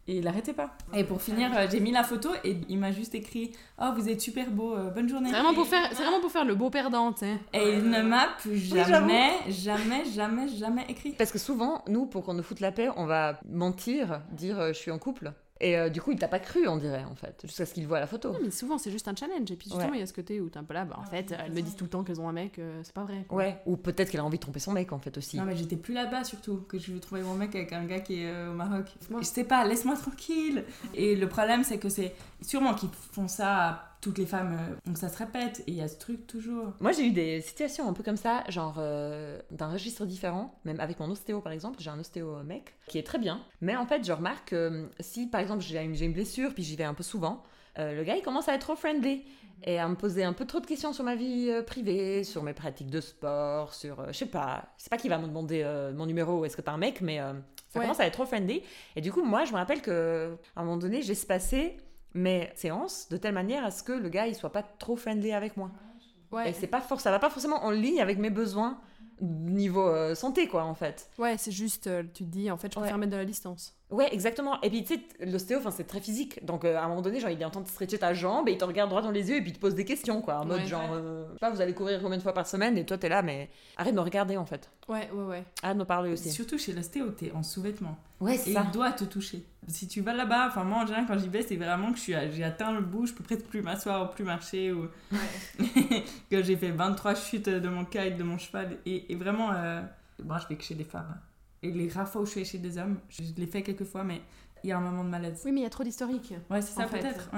S3: Et il arrêtait pas. Et pour finir, j'ai mis la photo et il m'a juste écrit Oh, vous êtes super beau, bonne journée.
S1: C'est vraiment, pour faire, vraiment pour faire le beau perdant, tu sais.
S3: Et il ne m'a plus jamais, jamais, jamais, jamais écrit.
S2: Parce que souvent, nous, pour qu'on nous foute la paix, on va mentir, dire Je suis en couple. Et euh, du coup, il t'a pas cru, on dirait, en fait, jusqu'à ce qu'il voit la photo.
S1: Non, mais souvent, c'est juste un challenge. Et puis, justement, il y a ce côté où t'es un peu là, bah, en fait, elles me disent tout le temps qu'elles ont un mec, euh, c'est pas vrai.
S2: Ouais, ou peut-être qu'elle a envie de tromper son mec, en fait, aussi.
S3: Non, mais j'étais plus là-bas, surtout, que je veux trouver mon mec avec un gars qui est euh, au Maroc. Je sais pas, laisse-moi tranquille. Et le problème, c'est que c'est sûrement qu'ils font ça toutes les femmes, donc ça se répète et il y a ce truc toujours.
S2: Moi j'ai eu des situations un peu comme ça, genre euh, d'un registre différent, même avec mon ostéo par exemple, j'ai un ostéo mec qui est très bien, mais en fait je remarque que si par exemple j'ai une, blessure puis j'y vais un peu souvent, euh, le gars il commence à être trop friendly et à me poser un peu trop de questions sur ma vie euh, privée, sur mes pratiques de sport, sur je sais pas, c'est pas qu'il va me demander mon numéro, est-ce que t'as un mec, mais ça commence à être trop friendly. Et du coup moi je me rappelle que à un moment donné j'ai passé mes séances de telle manière à ce que le gars il soit pas trop friendly avec moi. Ouais. Et c'est pas for ça va pas forcément en ligne avec mes besoins niveau euh, santé quoi en fait.
S1: Ouais, c'est juste euh, tu te dis en fait je préfère mettre de la distance.
S2: Ouais, exactement. Et puis, tu sais, l'ostéo, c'est très physique. Donc, euh, à un moment donné, genre, il est en train de stretcher ta jambe et il te regarde droit dans les yeux et puis il te pose des questions, quoi. En mode, genre, euh, je sais pas, vous allez courir combien de fois par semaine et toi, t'es là, mais arrête de me regarder, en fait.
S1: Ouais, ouais, ouais.
S2: Arrête de me parler aussi.
S3: Surtout chez l'ostéo, t'es en sous-vêtements.
S2: Ouais, c'est ça.
S3: il doit te toucher. Si tu vas là-bas, enfin, moi, en général, quand j'y vais, c'est vraiment que j'ai atteint le bout, je peux presque plus m'asseoir ou plus marcher ou. que j'ai fait 23 chutes de mon kite, de mon cheval. Et, et vraiment, euh... moi, je vais que chez des femmes. Et les suis chez des hommes, je l'ai fait quelques fois, mais il y a un moment de malaise.
S1: Oui, mais il y a trop d'historique.
S3: Ouais, c'est ça peut-être.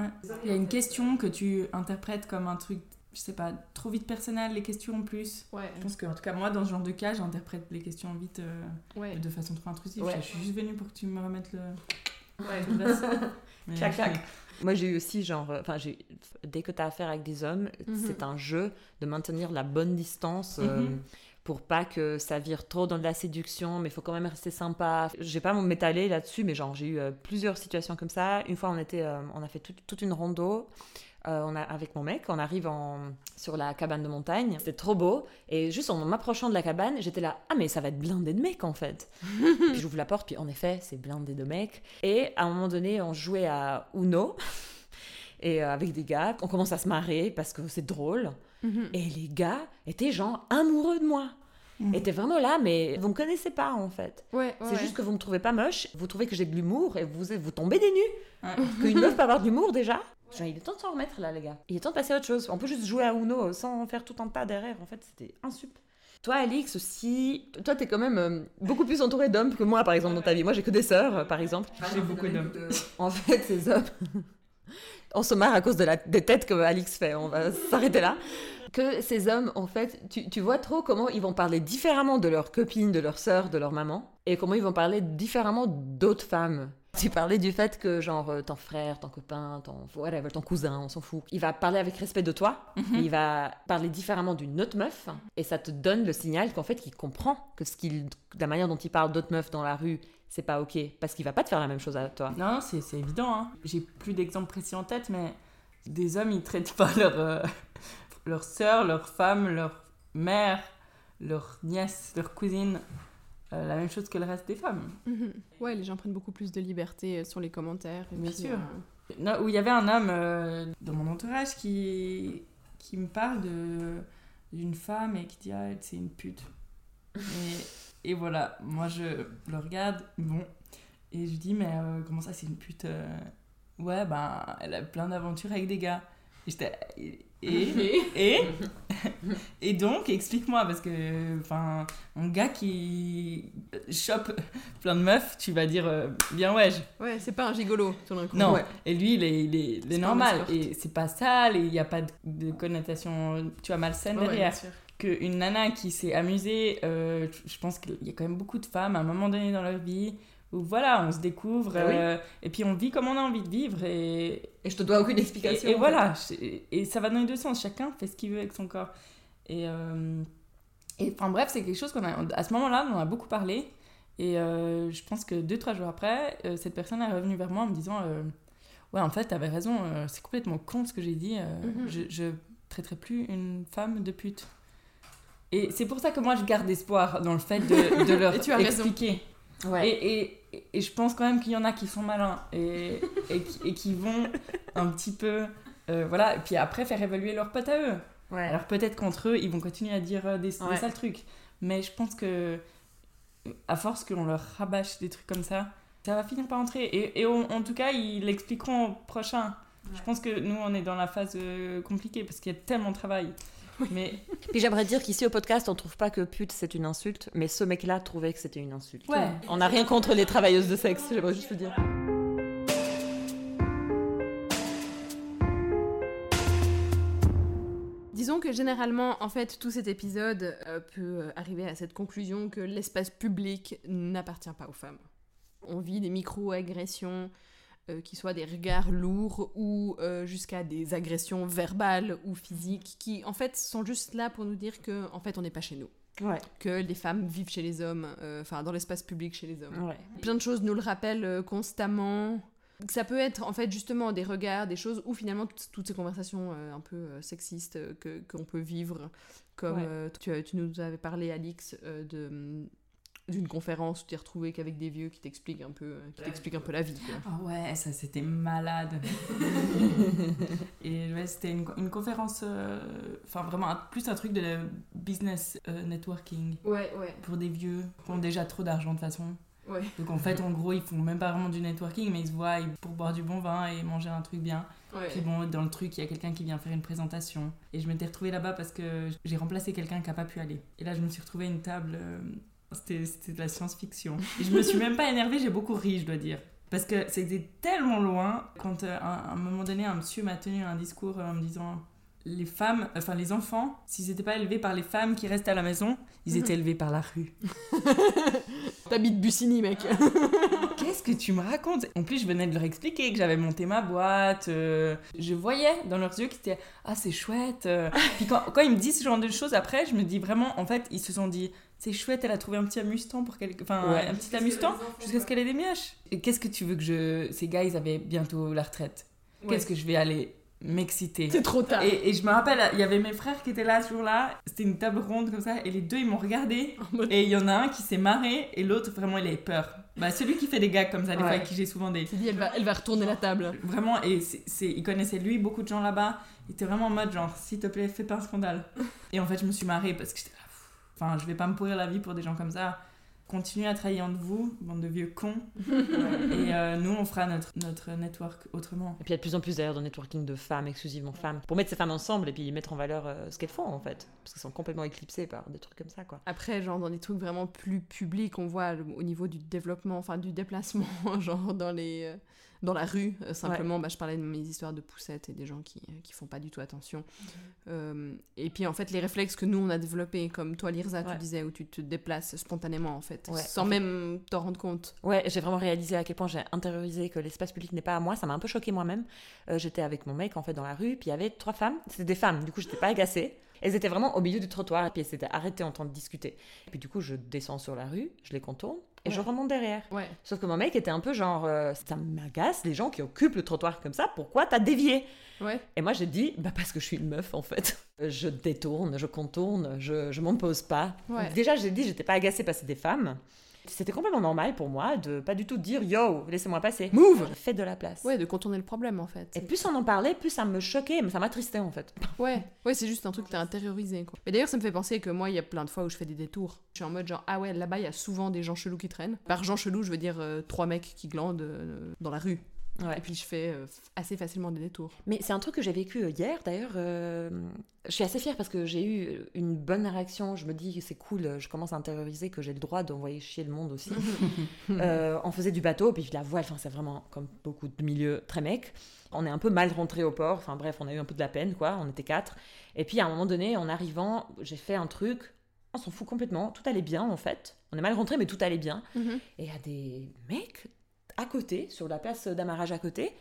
S3: Il y a une question que tu interprètes comme un truc, je sais pas, trop vite personnel, les questions en plus.
S1: Ouais.
S3: Je pense que, en tout cas, moi, dans ce genre de cas, j'interprète les questions vite euh, de façon trop intrusive. Je, suis juste venue pour que tu me remettes le.
S2: Ouais, clac, clac. Moi, j'ai eu aussi, genre, euh, enfin, dès que tu as affaire avec des hommes, mhm. c'est un jeu de maintenir la bonne distance. Euh, mhm pour pas que ça vire trop dans de la séduction, mais il faut quand même rester sympa. Je vais pas m'étaler là-dessus, mais genre j'ai eu euh, plusieurs situations comme ça. Une fois, on était, euh, on a fait toute une rando. Euh, on a, avec mon mec, on arrive en, sur la cabane de montagne. C'était trop beau. Et juste en m'approchant de la cabane, j'étais là, ah mais ça va être blindé de mecs en fait. puis j'ouvre la porte, puis en effet, c'est blindé de mecs. Et à un moment donné, on jouait à Uno. et avec des gars, on commence à se marrer parce que c'est drôle. Mhm. Et les gars étaient genre amoureux de moi. Mhm. Étaient vraiment là, mais vous me connaissez pas en fait.
S1: Ouais,
S2: c'est juste que vous me trouvez pas moche, vous trouvez que j'ai de l'humour et vous, vous tombez des nues. Qu'une meuf peut avoir de l'humour déjà. Genre, il est temps de s'en remettre là, les gars. Il est temps de passer à autre chose. On peut juste jouer à Uno sans faire tout un tas derrière. En fait, c'était insup. Toi, Alix, aussi, toi, t'es quand même euh, beaucoup plus entouré d'hommes que moi, par exemple, dans ta vie. Moi, j'ai que des sœurs, par exemple.
S3: J'ai beaucoup d'hommes.
S2: En fait, ces hommes on se marre à cause de la, des têtes que Alix fait, on va s'arrêter là. Que ces hommes, en fait, tu, vois trop comment ils vont parler différemment de leurs copines, de leurs sœurs, de leur maman, et comment ils vont parler différemment d'autres femmes. Tu parlais du fait que, genre, euh, ton frère, ton copain, ton, whatever, ton cousin, on s'en fout, il va parler avec respect de toi,
S3: Mhm.
S2: il va parler différemment d'une autre meuf, et ça te donne le signal qu'en fait, il comprend que ce qu'il, la manière dont il parle d'autres meufs dans la rue, c'est pas ok, parce qu'il va pas te faire la même chose à toi.
S3: Non, c'est c'est évident. Hein. J'ai plus d'exemples précis en tête, mais des hommes, ils traitent pas leur, euh, leur soeur, leur femme, leur mère, leur nièce, leur cousine euh, la même chose que le reste des femmes.
S1: Mhm. Ouais, les gens prennent beaucoup plus de liberté euh, sur les commentaires. et
S3: Bien
S1: puis,
S3: sûr.
S1: euh,
S3: Non, où il y avait un homme euh, dans mon entourage qui, qui me parle de d'une femme et qui dit ah c'est une pute et, et voilà moi je le regarde bon et je dis mais euh, comment ça c'est une pute euh? Ouais ben elle a plein d'aventures avec des gars et j'étais et et, et et donc explique-moi parce que enfin un gars qui chope plein de meufs tu vas dire euh, bien ouais je-
S1: Ouais, c'est pas un gigolo, tout d'un coup.
S3: non,
S1: Ouais.
S3: et lui, il est, il est, il normal. Et c'est pas sale, et il n'y a pas de, de connotation, tu vois, malsaine
S1: Ouais,
S3: derrière.
S1: bien sûr.
S3: Qu'une nana qui s'est amusée, euh, je pense qu'il y a quand même beaucoup de femmes à un moment donné dans leur vie où voilà, on se découvre,
S2: Ah oui.
S3: euh, et puis on vit comme on a envie de vivre, et,
S2: Et je te dois aucune explication.
S3: et voilà, et ça va dans les deux sens, chacun fait ce qu'il veut avec son corps. Et, euh, et enfin bref, c'est quelque chose qu'on a, à ce moment-là, on en a beaucoup parlé. Et je pense que deux, trois jours après, cette personne est revenue vers moi en me disant Ouais, en fait, t'avais raison, c'est complètement con ce que j'ai dit.
S1: Mhm.
S3: je, je traiterai plus une femme de pute. Et c'est pour ça que moi, je garde espoir dans le fait de, de leur
S1: Et tu as raison.
S3: expliquer.
S2: Ouais.
S3: Et, et, et je pense quand même qu'il y en a qui sont malins et, et, qui, et qui vont un petit peu. euh, voilà, et puis après faire évaluer leurs potes à eux.
S2: Ouais.
S3: Alors peut-être qu'entre eux, ils vont continuer à dire euh, des, des
S2: Ouais.
S3: sales trucs. Mais je pense que, à force qu'on leur rabâche des trucs comme ça, ça va finir par entrer. Et, en tout cas, ils l'expliqueront au prochain. Je pense que nous, on est dans la phase euh, compliquée parce qu'il y a tellement de travail. Mais
S2: Puis j'aimerais dire qu'ici au podcast, on trouve pas que pute c'est une insulte, mais ce mec-là trouvait que c'était une insulte.
S3: Ouais.
S2: On n'a rien contre les travailleuses de sexe, j'aimerais juste le dire.
S1: Disons que généralement, en fait, tout cet épisode euh, peut euh, arriver à cette conclusion que l'espace public n'appartient pas aux femmes. On vit des micro-agressions, euh, qui soient des regards lourds ou euh, jusqu'à des agressions verbales ou physiques, qui en fait sont juste là pour nous dire que en fait on n'est pas chez nous,
S2: Ouais.
S1: que les femmes vivent chez les hommes, euh, enfin dans l'espace public chez les hommes.
S2: Ouais.
S1: Plein de choses nous le rappellent constamment. Ça peut être en fait justement des regards, des choses où finalement toutes ces conversations euh, un peu euh, sexistes euh, que qu'on peut vivre, comme
S3: Ouais.
S1: tu, tu nous avais parlé Alix de d'une conférence où tu t'es retrouvé qu'avec des vieux qui t'expliquent un peu euh, qui t'expliquent un peu la vie.
S3: Ah ouais, ça c'était malade. et ouais, c'était une, une conférence, euh, enfin vraiment un- plus un truc de la business euh, networking
S1: Ouais, ouais,
S3: pour des vieux qui ont déjà trop d'argent de toute façon.
S1: ouais.
S3: Donc en fait, en gros, ils font même pas vraiment du networking, mais ils se voient pour boire du bon vin et manger un truc bien. Puis bon, dans le truc, il y a quelqu'un qui vient faire une présentation. Et je m'étais retrouvée là-bas parce que j'ai remplacé quelqu'un qui a pas pu aller. Et là, je me suis retrouvée à une table. C'était de la science-fiction. Je me suis même pas énervée, j'ai beaucoup ri, je dois dire. Parce que c'était tellement loin quand euh, à un moment donné, un monsieur m'a tenu un discours euh, en me disant les femmes, enfin les enfants, s'ils n'étaient pas élevés par les femmes qui restent à la maison, ils étaient élevés par la rue.
S1: T'habites Bussigny, mec.
S3: Qu'est-ce que tu me racontes? En plus, je venais de leur expliquer que j'avais monté ma boîte. euh, je voyais dans leurs yeux qu'ils étaient Ah, c'est chouette. euh. Puis quand, quand ils me disent ce genre de choses, après, je me dis vraiment, en fait, ils se sont dit C'est chouette, elle a trouvé un petit amusant pour quelque... Enfin,
S2: Ouais.
S3: un petit amusant jusqu'à ce qu'elle ait des mioches. Et qu'est-ce que tu veux que je. Ces gars, ils avaient bientôt la retraite. Qu'est-ce que je vais aller m'exciter
S1: C'est trop tard.
S3: et, et je me rappelle, il y avait mes frères qui étaient là ce jour-là. C'était une table ronde comme ça. Et les deux, ils m'ont regardé.
S1: Mode-
S3: Et il y en a un qui s'est marré. Et l'autre, vraiment, il avait peur. Bah, celui qui fait des gags comme ça, des
S2: Ouais.
S3: fois, avec qui j'ai souvent des.
S1: Dit, elle va, elle va retourner la table.
S3: Vraiment, et c'est, il connaissait lui, beaucoup de gens là-bas. Il était vraiment en mode genre, s'il te plaît, fais pas un scandale. et en fait, je me suis marrée parce que j'étais là. Enfin, je vais pas me pourrir la vie pour des gens comme ça. Continuez à travailler entre vous, bande de vieux cons. et euh, nous, on fera notre, notre network autrement.
S2: Et puis il y a de plus en plus d'ailleurs de networking de femmes, exclusivement femmes, pour mettre ces femmes ensemble et puis mettre en valeur euh, ce qu'elles font en fait. Parce qu'elles sont complètement éclipsées par des trucs comme ça quoi.
S1: Après, genre dans des trucs vraiment plus publics, on voit le- au niveau du développement, enfin du déplacement, genre dans les, euh, dans la rue. euh, simplement, bah, je parlais de mes histoires de poussettes et des gens qui, qui font pas du tout attention. Euh, et puis, en fait, les réflexes que nous, on a développés, comme toi, Lirza,
S2: Ouais.
S1: tu disais, où tu te déplaces spontanément, en fait,
S2: Ouais,
S1: sans
S2: en fait-
S1: même t'en rendre compte.
S2: Ouais, j'ai vraiment réalisé à quel point j'ai intériorisé que l'espace public n'est pas à moi. Ça m'a un peu choqué moi-même. Euh, j'étais avec mon mec en fait dans la rue, puis il y avait trois femmes. C'était des femmes, du coup j'étais pas agacée. Elles étaient vraiment au milieu du trottoir et puis elles s'étaient arrêtées en train de discuter. Et puis du coup je descends sur la rue, je les contourne et je remonte derrière.
S1: Ouais.
S2: Sauf que mon mec était un peu genre, euh, ça m'agace les gens qui occupent le trottoir comme ça. Pourquoi t'as dévié?
S1: Ouais.
S2: Et moi j'ai dit, bah parce que je suis une meuf en fait. Euh, Je détourne, je contourne, je, je m'en pose pas. Déjà j'ai dit, j'étais pas agacée parce que c'était des femmes. C'était complètement normal pour moi de pas du tout dire yo, laissez-moi passer.
S1: Move
S2: Faites de la place.
S1: Ouais, de contourner le problème, en fait.
S2: Et plus on en parlait, plus ça me choquait, mais ça m'attristait en fait.
S1: Ouais, ouais, c'est juste un truc que t'as intériorisé, quoi. Mais d'ailleurs, ça me fait penser que moi, il y a plein de fois où je fais des détours. Je suis en mode genre, ah ouais, là-bas, il y a souvent des gens chelous qui traînent. Par gens chelous, je veux dire euh, trois mecs qui glandent euh, dans la rue.
S2: Ouais.
S1: Et puis je fais euh, assez facilement des détours.
S2: Mais c'est un truc que j'ai vécu euh, hier d'ailleurs. euh, je suis assez fière parce que j'ai eu une bonne réaction. Je me dis que c'est cool, je commence à intérioriser que j'ai le droit d'envoyer chier le monde aussi. Euh, on faisait du bateau, puis la voile, c'est vraiment comme beaucoup de milieux très mec. On est un peu mal rentré au port, enfin bref, on a eu un peu de la peine quoi, on était quatre. Et puis à un moment donné, en arrivant, j'ai fait un truc, on s'en fout complètement, tout allait bien en fait. On est mal rentré, mais tout allait bien. Et il y a des mecs à côté, sur la place d'amarrage à côté,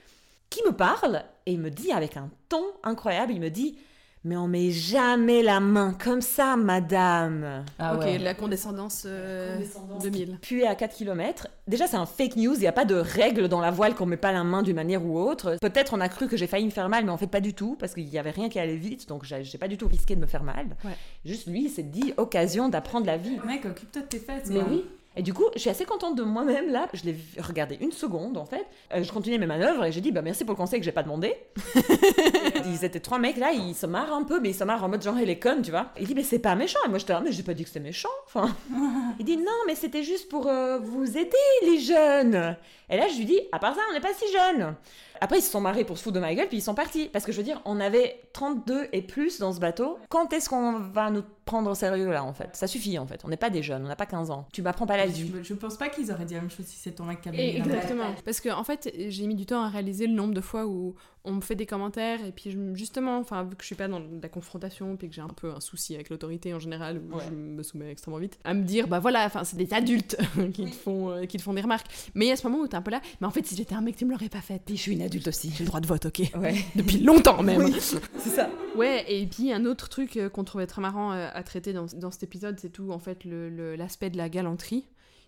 S2: qui me parlent et me dit avec un ton incroyable, il me dit Mais on met jamais la main comme ça, madame.
S3: Ah
S1: ok,
S3: ouais.
S1: la condescendance, euh, 2000.
S2: Puis à 4 km, déjà c'est un fake news, il n'y a pas de règle dans la voile qu'on met pas la main d'une manière ou autre. Peut-être on a cru que j'ai failli me faire mal, mais en fait pas du tout, parce qu'il y avait rien qui allait vite, donc j'ai j'ai pas du tout risqué de me faire mal.
S1: Ouais.
S2: Juste lui, il s'est dit occasion d'apprendre la vie.
S3: Mec, occupe-toi de tes fesses.
S2: Mais
S3: quoi.
S2: oui. Et du coup, je suis assez contente de moi-même là. Je l'ai regardé une seconde en fait. Euh, je continuais mes manœuvres et j'ai dit bah merci pour le conseil que j'ai pas demandé. ils étaient trois mecs là, ils se marrent un peu, mais ils se marrent en mode genre elle est conne, tu vois. Il dit mais c'est pas méchant. Et moi j'étais là mais j'ai pas dit que c'était méchant. Enfin, il dit non mais c'était juste pour euh, vous aider les jeunes. Et là je lui dis à part ça on n'est pas si jeunes. Après ils se sont marrés pour se foutre de ma gueule puis ils sont partis parce que je veux dire on avait 32 et plus dans ce bateau. Quand est-ce qu'on va nous prendre au sérieux là en fait Ça suffit en fait. On n'est pas des jeunes, on n'a pas 15 ans. Tu m'apprends pas la vie.
S3: Je, je pense pas qu'ils auraient dit la même chose si c'est ton mec qui avait
S1: Et exactement. Parce que en fait, j'ai mis du temps à réaliser le nombre de fois où on me fait des commentaires et puis je me- justement, enfin vu que je suis pas dans la confrontation puis que j'ai un peu un souci avec l'autorité en général où
S2: Ouais.
S1: je me soumets extrêmement vite, à me dire bah voilà, enfin c'est des adultes qui te font euh, qui te font des remarques. Mais il y a ce moment où t'es un peu là, mais en fait si j'étais un mec tu me l'aurais pas fait.
S2: Puis je suis une adulte aussi.
S1: J'ai le droit de vote, ok.
S2: Ouais.
S1: Depuis longtemps même.
S2: Oui, c'est ça.
S1: Ouais, et puis un autre truc euh, qu'on trouvait très marrant euh, à traiter dans, dans cet épisode, c'est tout en fait l'aspect de la galanterie,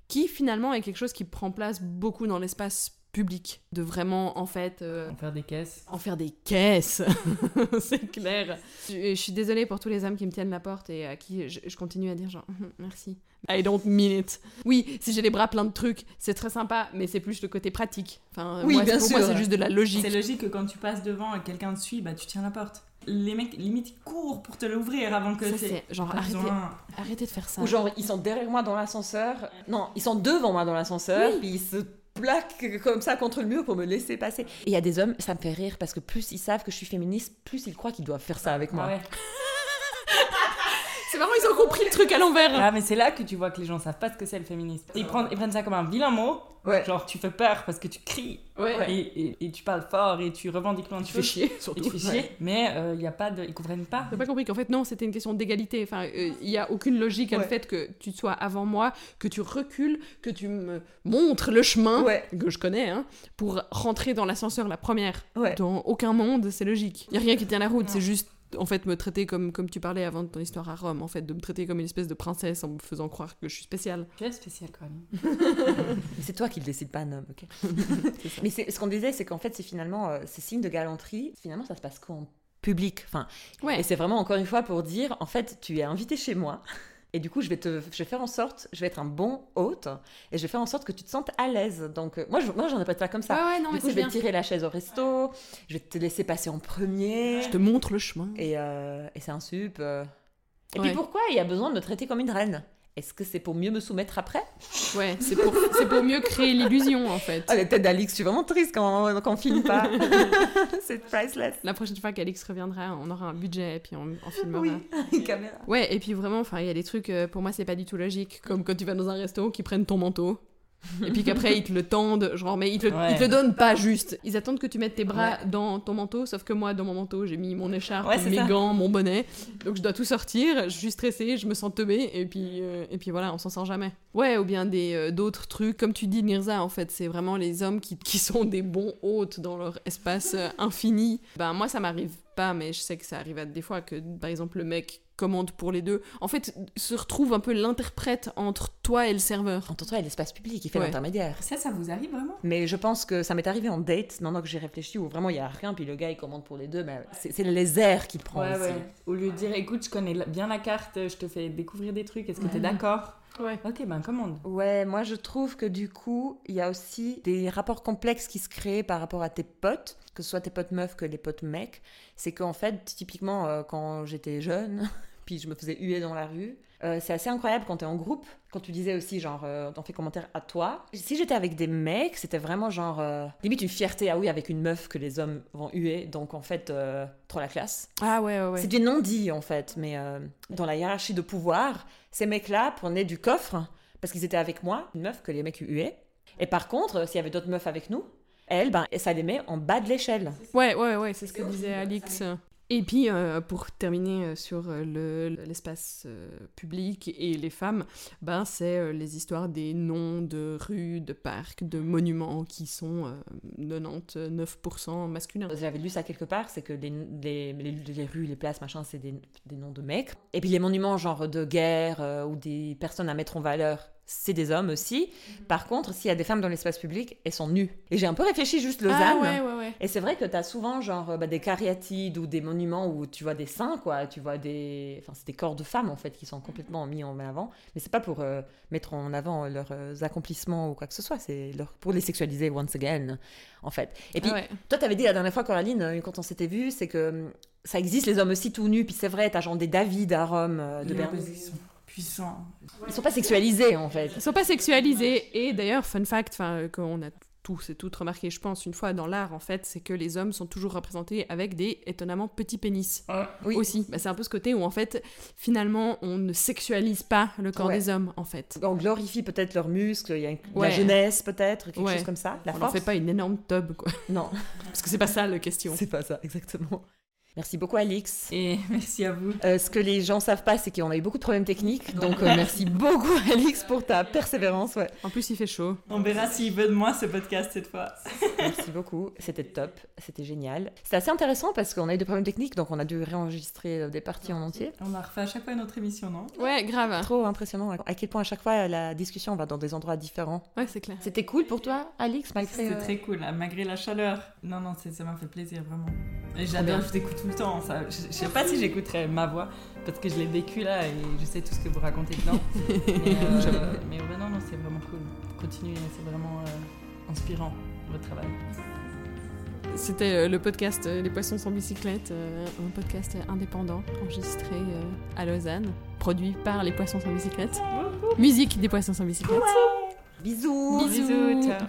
S1: qui finalement est quelque chose qui prend place beaucoup dans l'espace public, de vraiment en fait euh,
S3: En faire des caisses.
S1: en faire des caisses, c'est clair. Je, je suis désolée pour tous les hommes qui me tiennent la porte et à qui je, je continue à dire genre merci. I don't mean it. Oui, si j'ai les bras pleins de trucs, c'est très sympa, mais c'est plus le côté pratique. Enfin,
S2: Oui,
S1: moi,
S2: bien
S1: pour moi,
S2: sûr.
S1: c'est juste de la logique.
S3: C'est logique que quand tu passes devant et quelqu'un te suit, bah tu tiens la porte. Les mecs, limite, ils courent pour te l'ouvrir avant que
S1: Ça,
S3: c'est.
S1: genre arrêtez,
S3: besoin.
S1: arrêtez de faire ça.
S2: Ou genre, ils sont derrière moi dans l'ascenseur. Non, ils sont devant moi dans l'ascenseur, puis ils se plaquent comme ça contre le mur pour me laisser passer. Et il y a des hommes, ça me fait rire parce que plus ils savent que je suis féministe, plus ils croient qu'ils doivent faire ça avec moi.
S3: Ah ouais.
S1: C'est marrant, ils ont compris le truc à l'envers.
S3: Ah, mais c'est là que tu vois que les gens savent pas ce que c'est le féminisme. Ils prennent, ils prennent ça comme un vilain mot.
S2: Ouais.
S3: Genre, tu fais peur parce que tu cries.
S1: Ouais.
S3: Et, et- et tu parles fort et tu revendiques plein de
S1: Tu fais
S3: choses.
S1: chier,
S3: Et
S1: surtout.
S3: tu fais chier. Mais euh, il y a pas de. Ils comprennent pas.
S1: T'as pas compris qu'en fait, non, c'était une question d'égalité. Enfin, euh, il y a aucune logique à le fait que tu sois avant moi, que tu recules, que tu me montres le chemin,
S2: Ouais.
S1: que je connais, hein, pour rentrer dans l'ascenseur la première.
S2: Ouais.
S1: Dans aucun monde, c'est logique. Il y a rien qui tient la route, c'est juste. En fait, me traiter comme, comme tu parlais avant de ton histoire à Rome, en fait, de me traiter comme une espèce de princesse en me faisant croire que je suis spéciale.
S3: Tu es spécial quand même.
S2: Mais c'est toi qui le décide, pas un homme, ok Mais c'est- ce qu'on disait, c'est qu'en fait, c'est finalement euh, ces signes de galanterie, finalement, ça se passe qu'en public. Enfin,
S1: Ouais.
S2: Et c'est vraiment encore une fois pour dire, en fait, tu es invité chez moi. Et du coup, je vais, te, je vais faire en sorte, je vais être un bon hôte, et je vais faire en sorte que tu te sentes à l'aise. Donc, euh, moi, je, moi, j'en ai pas de ça comme ça.
S1: Ouais, non,
S2: du coup, je vais
S1: bien.
S2: tirer la chaise au resto, je vais te laisser passer en premier,
S1: Je te montre le chemin.
S2: et, euh, et c'est un sup. euh. Et
S1: Ouais.
S2: puis pourquoi il y a besoin de me traiter comme une reine? Est-ce que c'est pour mieux me soumettre après?
S1: Ouais, c'est pour, pour mieux créer l'illusion, en fait.
S2: Ah, la tête d'Alix, je suis vraiment triste quand, quand on filme pas. c'est priceless.
S1: La prochaine fois qu'Alix reviendra, on aura un budget et puis on, on filmera.
S2: Oui, une caméra.
S1: Ouais, et puis vraiment, il y a des trucs, euh, pour moi, c'est pas du tout logique. Comme quand tu vas dans un resto, qui prennent ton manteau. Et puis qu'après, ils te le tendent, genre, mais ils te,
S3: Ouais.
S1: ils te le donnent pas juste. Ils attendent que tu mettes tes bras dans ton manteau, sauf que moi, dans mon manteau, j'ai mis mon écharpe,
S2: Ouais,
S1: mes
S2: ça.
S1: gants, mon bonnet. Donc je dois tout sortir, je suis stressée, je me sens teubée, et puis, euh, et puis voilà, on s'en sort jamais. Ouais, ou bien des euh, d'autres trucs, comme tu dis, Nirza, en fait, c'est vraiment les hommes qui, qui sont des bons hôtes dans leur espace euh, infini. Ben, moi, ça m'arrive pas, mais je sais que ça arrive à des fois que, par exemple, le mec commande pour les deux. En fait, se retrouve un peu l'interprète entre toi et le serveur.
S2: Entre toi et l'espace public, il fait
S1: Ouais.
S2: l'intermédiaire.
S3: Ça, ça vous arrive vraiment?
S2: Mais je pense que ça m'est arrivé en date, maintenant que j'ai réfléchi, où vraiment il y a rien, puis le gars il commande pour les deux, mais c'est c'est les airs qu'il prend
S3: Ouais,
S2: aussi.
S3: ouais. Au lieu de dire, écoute, je connais bien la carte, je te fais découvrir des trucs, est-ce que t'es
S2: Ouais.
S3: d'accord?
S1: Ouais.
S3: Ok, ben commande.
S2: Ouais, moi je trouve que du coup, il y a aussi des rapports complexes qui se créent par rapport à tes potes, que ce soit tes potes meufs que les potes mecs. C'est qu'en fait, typiquement, euh, quand j'étais jeune, puis je me faisais huer dans la rue, euh, c'est assez incroyable quand t'es en groupe. Quand tu disais aussi, genre, euh, t'en fais commentaire à toi. Si j'étais avec des mecs, c'était vraiment genre, euh, limite une fierté, ah oui, avec une meuf que les hommes vont huer. Donc en fait, euh, trop la classe.
S1: Ah ouais, ouais, ouais.
S2: C'est du non-dit en fait, mais dans la hiérarchie de pouvoir, ces mecs-là prenaient du coffre parce qu'ils étaient avec moi, une meuf que les mecs huaient. Et par contre, s'il y avait d'autres meufs avec nous, elles, ben, ça les met en bas de l'échelle.
S1: Ouais, ouais, ouais, c'est ce que disait Alix. Et puis, euh, pour terminer euh, sur euh, le- l'espace public et les femmes, ben, c'est les histoires des noms de rues, de parcs, de monuments qui sont euh, 99% masculins.
S2: J'avais lu ça quelque part, c'est que les, rues, les places, machin, c'est des, des noms de mecs. Et puis les monuments, genre de guerre ou des personnes à mettre en valeur, c'est des hommes aussi. Par contre, s'il y a des femmes dans l'espace public, elles sont nues. Et j'ai un peu réfléchi juste Lausanne.
S1: Ah ouais, ouais, ouais.
S2: Et c'est vrai que tu as souvent genre bah, des cariatides ou des monuments où tu vois des seins, quoi. Tu vois des. Enfin, c'est des corps de femmes en fait qui sont complètement mis en avant. Mais c'est pas pour euh, mettre en avant leurs euh, accomplissements ou quoi que ce soit. C'est leur... pour les sexualiser once again, en fait. Et puis,
S1: Ah ouais.
S2: toi, t'avais dit la dernière fois, Coraline, euh, quand on s'était vu, c'est que hum, ça existe les hommes aussi tout nus. Puis c'est vrai, t'as genre des David à Rome, de Berlin.
S3: Ils sont puissants.
S2: Ils sont pas sexualisés en fait.
S1: Ils sont pas sexualisés. Et d'ailleurs, fun fact, enfin, qu'on a tous et toutes remarqué, je pense, une fois dans l'art, en fait, c'est que les hommes sont toujours représentés avec des étonnamment petits pénis.
S2: Oui.
S1: Aussi. Bah, c'est un peu ce côté où, en fait, finalement, on ne sexualise pas le corps
S2: Ouais.
S1: des hommes, en fait.
S2: On glorifie peut-être leurs muscles, il y a une-
S1: Ouais.
S2: la jeunesse peut-être, quelque
S1: Ouais.
S2: chose comme ça. La
S1: on ne
S2: force.
S1: fait pas une énorme tub, quoi.
S2: Non,
S1: Parce que c'est pas ça la question.
S2: c'est pas ça, exactement. Merci beaucoup, Alix.
S3: Et merci à vous.
S2: Euh, ce que les gens savent pas, c'est qu'on a eu beaucoup de problèmes techniques. Donc, euh, merci beaucoup, Alix, pour ta persévérance. Ouais.
S1: En plus, il fait chaud.
S3: On verra s'il veut de moi ce podcast cette fois.
S2: Merci beaucoup. C'était top. C'était génial. C'était assez intéressant parce qu'on a eu des problèmes techniques, donc on a dû réenregistrer euh, des parties en entier.
S3: On a refait à chaque fois notre émission, non?
S1: Ouais, grave.
S2: Trop impressionnant à quel point à chaque fois la discussion va dans des endroits différents.
S1: Ouais, c'est clair.
S2: C'était cool pour toi, Alix, malgré.
S3: C'était
S2: euh,
S3: très cool, hein, malgré la chaleur. Non, non, ça m'a fait plaisir, vraiment. Et j'adore, je t'écoute tout le temps. Ça. Je, je sais pas si j'écouterais ma voix, parce que je l'ai vécu là et je sais tout ce que vous racontez dedans. mais euh, mais ouais, non, non, c'est vraiment cool. Continuez, c'est vraiment euh, inspirant, votre travail.
S1: C'était euh, le podcast Les Poissons sans bicyclette, un podcast indépendant enregistré à Lausanne, produit par Les Poissons sans bicyclette. Musique des Poissons sans bicyclette.
S2: Bisous.
S1: Bisous.
S3: ciao